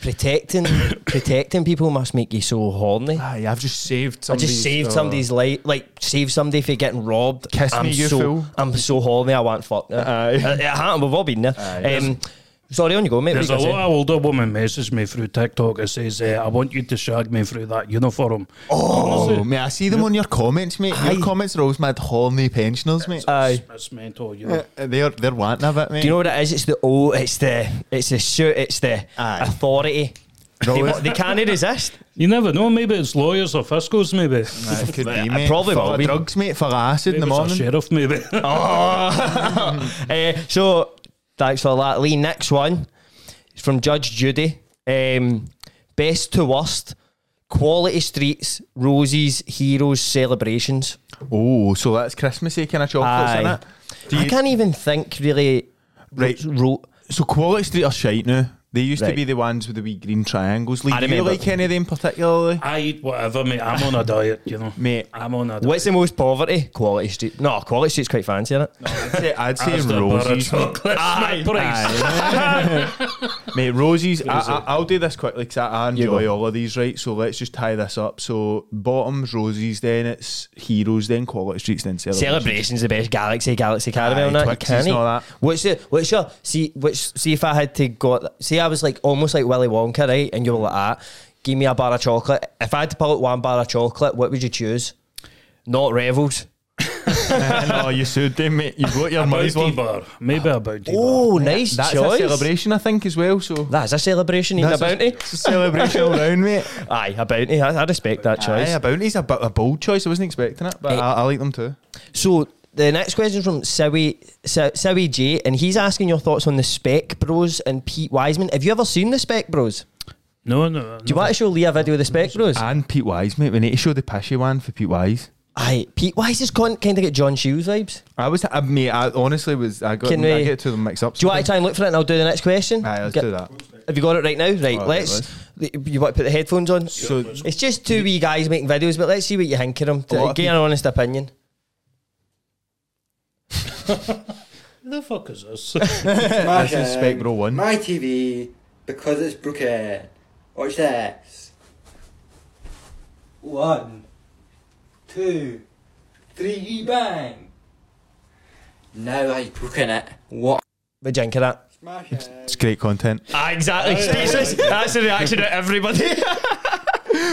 protecting, protecting people must make you so horny. Aye, I've just saved I just saved uh, somebody's life, like saved somebody for getting robbed. Kiss I'm me, you so, fool. I'm so horny. I want fuck. That. Aye. It, it happened. We've all been there. Aye. Um, Sorry, on you go, mate. There's what a you lot of older women message me through TikTok that says, uh, "I want you to shag me through that uniform." Oh, mate, I see them on your comments, mate. Your comments are always mad horny pensioners, mate. say? Aye. It's mental, you know. Uh, They're they're wanting a bit, mate. Do you know what it is? It's the oh, it's the it's the shoot, it's the Aye. authority. They, wa- they can't resist. You never know. Maybe it's lawyers or fiscals. Maybe. Nah, it could be, It mate. probably full will of be. drugs, mate. For of acid in Maybe the it's a morning. sheriff. Maybe. Eh, so thanks for that, Lee. Next one is from Judge Judy. Um, best to worst. Quality streets, roses, heroes, celebrations. Oh, so that's Christmassy kind of chocolates, Aye. in it? Do I you- can't even think really. Right. Ro- So Quality Street are shite now. They used to be the ones with the wee green triangles. Lee, I do you remember. like any of them particularly? I eat whatever, mate. I'm on a diet, you know. Mate, I'm on a diet. What's the most poverty? Quality street. No, quality street's quite fancy, isn't it? I'd say, I'd say Asda bar of roses. mate. chocolate. Aye. Price. Mate, roses. I, I, I'll do this quickly because I, I You enjoy go. all of these, right? So let's just tie this up. So bottoms, roses, then it's heroes, then quality streets, then celebrations. Celebrations the best. Galaxy, Galaxy Caramel, Aye, and that. You Twixies can't and all eat. that. What's your, what's your, see, which, see if I had to go, see, I was like almost like Willy Wonka, right? And you were like, ah, give me a bar of chocolate. If I had to pull out one bar of chocolate, what would you choose? Not Revels. no, you sued them, mate. You've got your money's Bounty worth. bar. Maybe a bounty bar. Oh, nice That's choice. a celebration, I think, as well. So That's a celebration, eating a bounty. It's a celebration all round, mate. Aye, a bounty. I, I respect that choice. Aye, a bounty's a, a bold choice. I wasn't expecting it, but Eh. I, I like them too. So the next question is from Siwi, Si- J, and he's asking your thoughts on the Spec Bros and Pete Wiseman. Have you ever seen the Spec Bros? No, no. Do you want to show Lee a video of the Spec Bros? And Pete Wise, mate. We need to show the pishy one for Pete Wise. Aye, Pete Wise is kind of get John Shields vibes. I was, I, mate. I honestly was. I got. Can I we- get to of them mixed up. Do you want to try and look for it and I'll do the next question? Aye, let's Get- do that. Have you got it right now? Right, Oh, let's. You want to put the headphones on? So It's just two wee guys making videos, but let's see what you think of them. A lot of Get an honest opinion. Who the fuck is this? this is Spec Bro one. My TV, because it's broken. Watch this. One, two, three, bang. Now I've broken it. What? What do you think of that? Smash it. It's great content. Ah, exactly. Speechless. That's the reaction of everybody.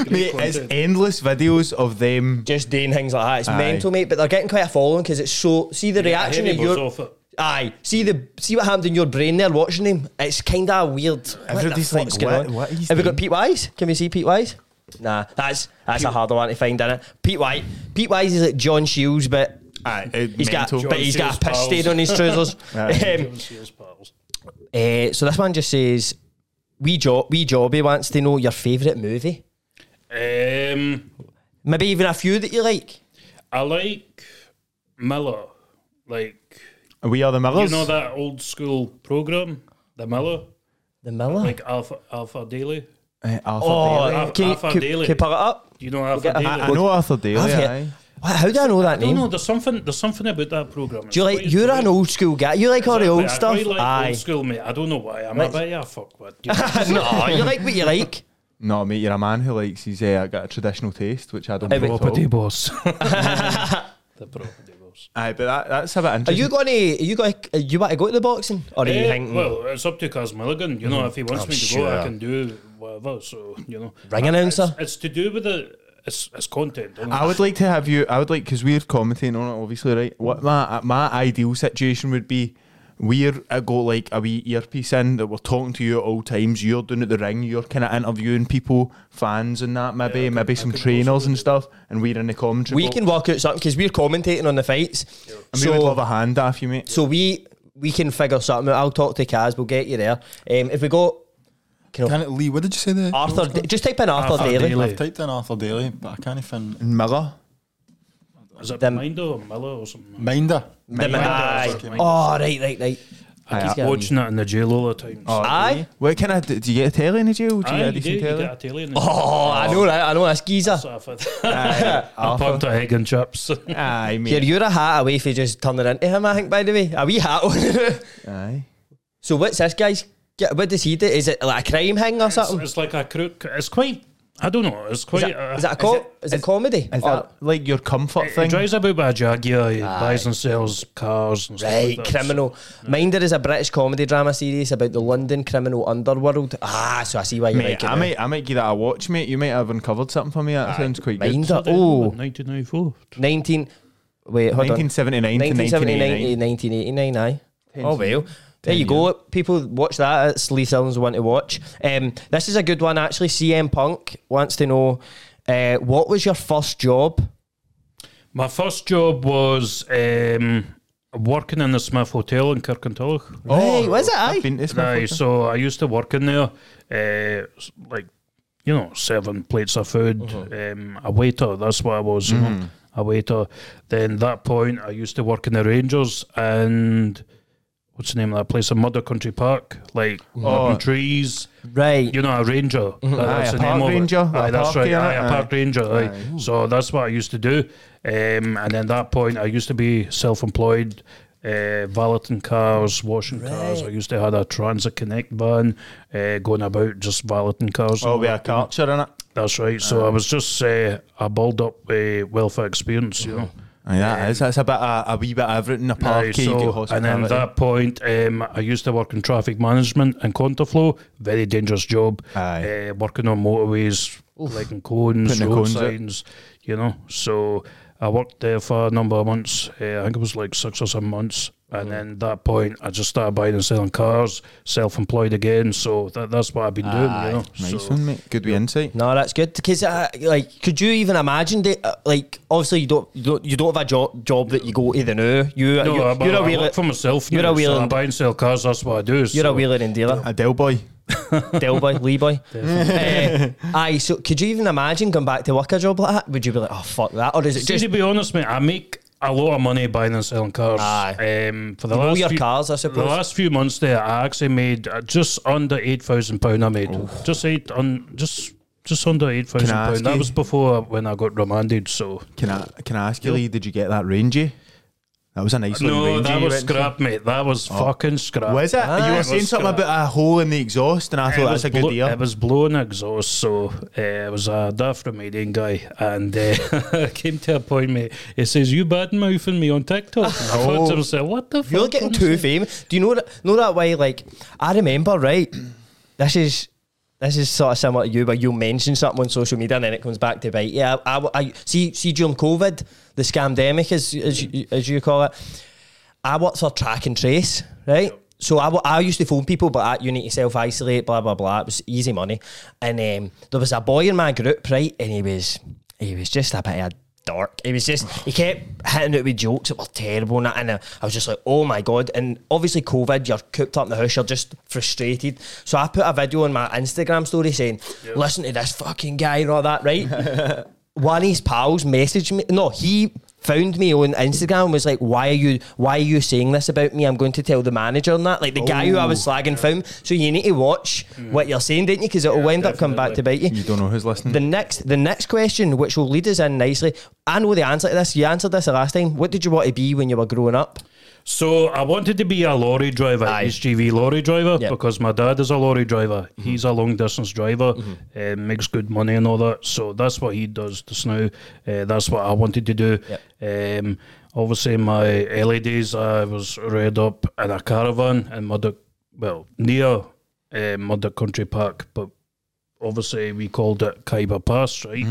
Mate, it's endless videos of them. just doing things like that. It's Aye. mental, mate. But they're getting quite a following because it's so. See the reaction of your. off it. Aye, see the see what happened in your brain there watching him. It's kind of weird. What Everybody's fuck's like, what- what he's Have we got? Pete Wise? Can we see Pete Wise? Nah, that's that's a harder one to find, is it? Pete Wise. Pete Wise is like John Shields, but Aye, uh, he's got mental. but he's got a Shields piss stain on his trousers. Aye. um, Don't see his pals. eh, so this one just says, "We job, we jobby wants to know your favourite movie. Um, Maybe even a few that you like." I like Miller. Like, We are the Millers. you know that old school program? The Miller? The Miller. Like Alpha Alpha Daily? Uh, Arthur oh, Daly. Alpha- can, you, Alpha can, Daily. can you pull it up? Do you know Alpha get a- Daily? I, I know Arthur Daley. I've heard- Aye. What- How do I know that I name? know. There's something. There's something about that program. Do you like? You're an old school guy. You like all the old stuff. I like Aye. old school, mate. I don't know why. I'm Let's- a bit yeah, fuck what. You know, no, you like what you like. No, mate, you're a man who likes. He's uh, got a traditional taste, which I don't. Hey, know but- at property all. boss. the property boss. Aye, but that, that's a bit Are interesting. you going to? Are you going? to You want to go to the boxing, or are you Eh, thinking well, it's up to Kaz Milligan. You know, if he wants I'm me to go, sure. I can do whatever. So you know, ring announcer? it's, it's to do with the it's, it's content. isn't it? I would like to have you. I would like because we're commenting on it, obviously, right? What my my ideal situation would be. We're I got like a wee earpiece in that we're talking to you at all times. You're doing at the ring. You're kind of interviewing people, fans, and that maybe Yeah, I could- maybe I some trainers and stuff. And we're in the commentary. We box. can work out something because we're commentating on the fights. And we would love So, a hand off you, mate. so we we can figure something out. I'll talk to Kaz. We'll get you there. Um, if we go, can Can it, Lee, what did you say there? Arthur, Da- just type in Arthur, Arthur Daley. Daly. I've typed in Arthur Daley, but I can't find Miller. Is it Them- Minder or Miller or something? Minder. The- Minder, aye. Minder. Oh right, right, right. Aye, He's aye. Watching that in the jail all the time. Oh, Aye. What kind of do you get a telly in the jail? Do you Aye, get a you, do, decent you telly? get a telly in the Oh, I oh. know that. I know this geezer. So if it- Aye, I pumped a egg and chips. Aye, Here, you're a hat away for just turning into him. I think, by the way, a wee hat on. Aye. so what's this guy's? What does he do? Is it like a crime thing or It's, something? it's like a crook. It's quite I don't know. It's Is quite. that, uh, is that a co- is, it comedy? Is Or- that like your comfort he thing? drives about by a Jaguar, he buys and sells cars and stuff Right, like that. criminal. Minder is a British comedy drama series about the London criminal underworld. Ah, so I see why you Mate, like it. I now. might, I might give that a watch, mate. You might have uncovered something for me. That sounds quite good. Minder. Oh, 1994. 19. Wait, hold on. 1979 to 1979 1989. 1989, aye. Oh, well. There you go. People watch that. It's Lee Sillins want to watch. Um, this is a good one, actually. CM Punk wants to know uh, what was your first job? My first job was um, working in the Smith Hotel in Kirkintilloch. Right, was it? Aye. I've been to Smith Aye, Hotel. so I used to work in there, uh, s- like you know, serving plates of food. Um, a waiter. That's what I was. You know, a waiter. Then that point, I used to work in the Rangers and what's the name of that place? A Mother Country Park, like cutting trees. Right. You know, a ranger. That- Aye, that's a the name park of it. ranger, Aye, that's right. in it, Aye, a park ranger. Aye. So that's what I used to do. Um, and then that point, I used to be self-employed, uh, valeting cars, washing cars. I used to have a Transit Connect van, uh, going about just valeting cars. Oh, and with all a culture in it. That's right. So I was just uh, a build up uh, welfare experience, you know. Aye, that is. That's a bit, a, a wee bit of everything. A Aye, parky, so, and then at that point, um, I used to work in traffic management and Counterflow. Very dangerous job. Aye. Uh, working on motorways, like in cones, Putting road cones signs, you know. So I worked there for a number of months. Uh, I think it was like six or seven months. And then at that point, I just started buying and selling cars, self-employed again. So that, that's what I've been doing, you know. Nice so, one, mate. Good wee insight. No, that's good because, uh, like, could you even imagine that? Uh, like, obviously, you don't, you don't, you don't have a job job that you go to the now. You, No, you're, I, you're I a wheeler, work for myself. you're now, a wheeler- So I buy and sell cars. That's what I do. you're so. a wheeler and dealer, A Del boy. Del boy, Lee boy. Uh, aye, so could you even imagine going back to work a job like that? Would you be like, oh fuck that, or is it See, just to be honest, mate, I make a lot of money buying and selling cars. Aye. Um, for the You last your few, cars, I suppose. The last few months there, I actually made uh, just under eight thousand pound. I made just eight on just just under eight thousand Can I. That was before when I got remanded. So Can I can I ask you, Lee, did you get that Rangy? That was a nice little no, that you was went scrap, mate. That was fucking scrap. Was it? Ah, you were it saying was something about a hole in the exhaust, and I thought that's a good blo- deal. It was blowing exhaust, so uh, it was a daft Romanian guy, and uh, came to a point, mate. He says, "You bad mouthing me on TikTok." And I thought to myself, "What the fuck?" You're getting am I too saying?" famous. Do you know that? Know that way? Like, I remember, right? This is this is sort of similar to you, but you mention something on social media and then it comes back to bite. Yeah, I, I, I- see. See during COVID, the scamdemic, as as you, as you call it. I worked for track and trace, right? So I, I used to phone people, but you need to self isolate, blah blah blah. It was easy money, and um, there was a boy in my group, right? And he was he was just a bit of a dork. He was just he kept hitting it with jokes that were terrible, and, I- and I I was just like, oh my god! And obviously, COVID, you're cooped up in the house, you're just frustrated. So I put a video on my Instagram story saying, "Listen to this fucking guy and all that," right? One of his pals messaged me. No, he found me on Instagram and was like, "Why are you? Why are you saying this about me? I'm going to tell the manager and that." Like the guy who I was oh. slagging found. So you need to watch mm. what you're saying, didn't you? Because it'll end up coming back to bite you. you don't know who's listening. The next, the next question, which will lead us in nicely. I know the answer to this. You answered this the last time. What did you want to be when you were growing up? So I wanted to be a lorry driver, Aye. HGV lorry driver, Yep. because my dad is a lorry driver. He's a long distance driver, uh, makes good money and all that. So that's what he does just now. Uh, that's what I wanted to do. Um, obviously, in my early days, I was reared up in a caravan in Mugdock, well, near uh, Mugdock Country Park, but obviously we called it Khyber Pass, right?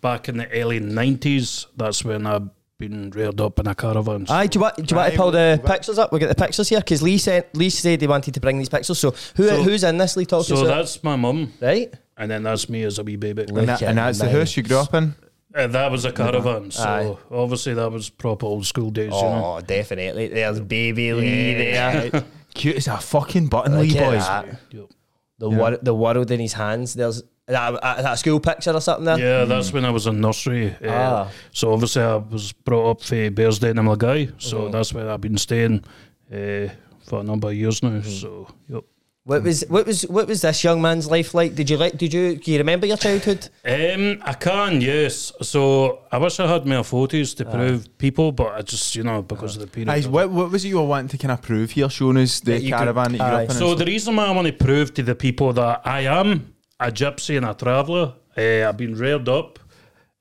Back in the early 90s, that's when I've been reared up in a caravan. Aye, do you want, do you want to pull the we'll- pictures up? We'll get the pictures here because Lee said Lee said he wanted to bring these pictures. So who So- who's in this Lee talking? so to? that's my mum. right. And then that's me as a wee baby. and, that, and that's the me. house you grew up in. Uh, that was a caravan, so Aye. obviously that was proper old school days, you know. Oh, definitely. There's baby Lee there. Cute as a fucking button, Look Lee at boys. that. Yep. The wor- the world in his hands. There's is that, a, that school picture or something there. Yeah, that's when I was in nursery. Uh, Ah. So obviously I was brought up for Bearsden in Milngavie, so Mm-hmm. that's where I've been staying uh, for a number of years now. Mm-hmm. So, yep. What was what was what was this young man's life like? Did you like? Did you? Do you remember your childhood? Um, I can, yes. So I wish I had more photos to prove people, but I just, you know, because of the period. Aye, what, what was it you were wanting to kind of prove here, showing us the That you could- caravan that you grew aye. up in? So the reason why I want to prove to the people that I am a gypsy and a traveller Uh, I've been reared up.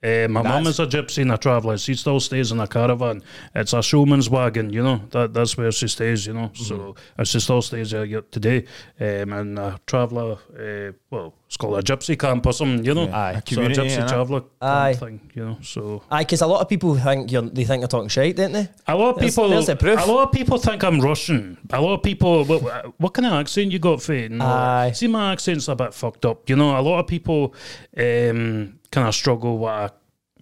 Uh, my mum is a gypsy and a traveller. She still stays in a caravan. It's a showman's wagon, you know. That that's where she stays, you know. So and she still stays there yet today. Um, and a traveller, uh, well, it's called a gypsy camp or something, you know. Aye. A So a gypsy traveller Aye. thing, you know. So Aye, because a lot of people think you're, they think you're talking shite, don't they? a lot of There's- people, there's proof. a lot of people think I'm Russian. A lot of people, what, what kind of accent you got, Faye? No, Aye. see, my accent's a bit fucked up. You know, a lot of people um, kind of struggle with, a,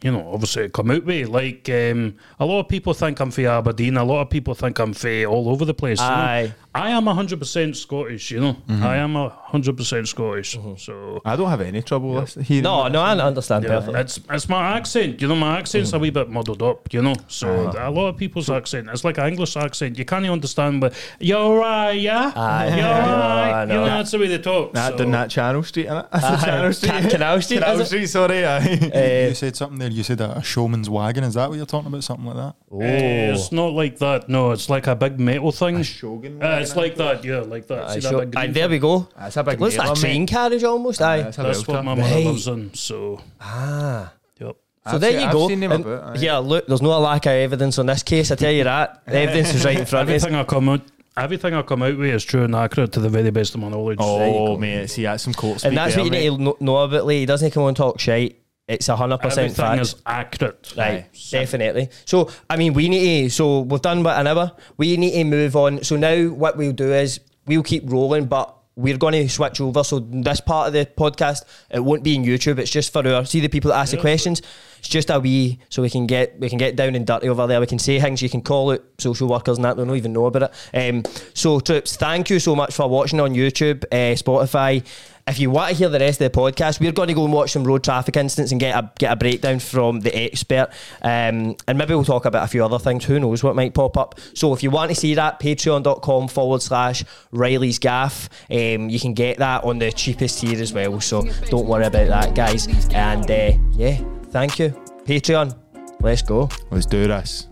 you know, obviously it come out with. Like um, a lot of people think I'm from Aberdeen. A lot of people think I'm from all over the place. you know. I am hundred percent Scottish. You know, Mm-hmm. I am hundred percent Scottish. So. I don't have any trouble with hearing No, that. no, I understand Yeah, perfectly. it's it's my accent. You know, my accent's a wee bit muddled up. You know, so Uh-huh. a lot of people's accent. It's like an English accent. You can't understand, but you're right, yeah, Aye. you're I right. know. You know, that's the way they talk. That so. done that Channel Street, innit? That's Aye. the Channel Street. Canal Street, Canal? Street, sorry. Aye. Eh, you said something there. You said a, a showman's wagon. Is that what you're talking about? Something like that? oh. Uh, it's not like that. No, it's like a big metal thing. A Shogun Uh, it's like that. Yeah, like that. Aye, See that sure. big Aye, there thing? we go. That's a big Looks like a train mate. carriage almost. Aye. That's a That's what my belter. mother Right. lives in. So, Ah. yep. So I've there seen- you I've go. seen them a And bit, aye. yeah, look, there's no lack of evidence on this case. I tell you that. The evidence is right in front of us. Everything I come out, everything I come out with is true and accurate to the very best of my knowledge. Oh, mate, see, that's some court speak And that's there, what you mate. need to know, know about Lee. He doesn't come on and talk shite. It's a hundred percent Everything fact. is accurate. Right, definitely. So, I mean, we need to. So, we've done about an hour. We need to move on. So now, what we'll do is we'll keep rolling, but we're going to switch over. So this part of the podcast, it won't be in YouTube. It's just for our see the people that ask the questions. It's just a wee, so we can get we can get down and dirty over there. We can say things. You can call out social workers and that. They don't even know about it. Um, so troops, thank you so much for watching on YouTube, uh, Spotify. If you want to hear the rest of the podcast, we're going to go and watch some road traffic incidents and get a get a breakdown from the expert. Um, and maybe we'll talk about a few other things. Who knows what might pop up? So if you want to see that, patreon.com forward slash Reilly's Gaff. Um, you can get that on the cheapest tier as well. So don't worry about that, guys. And uh, yeah, thank you. Patreon. Let's go. Let's do this.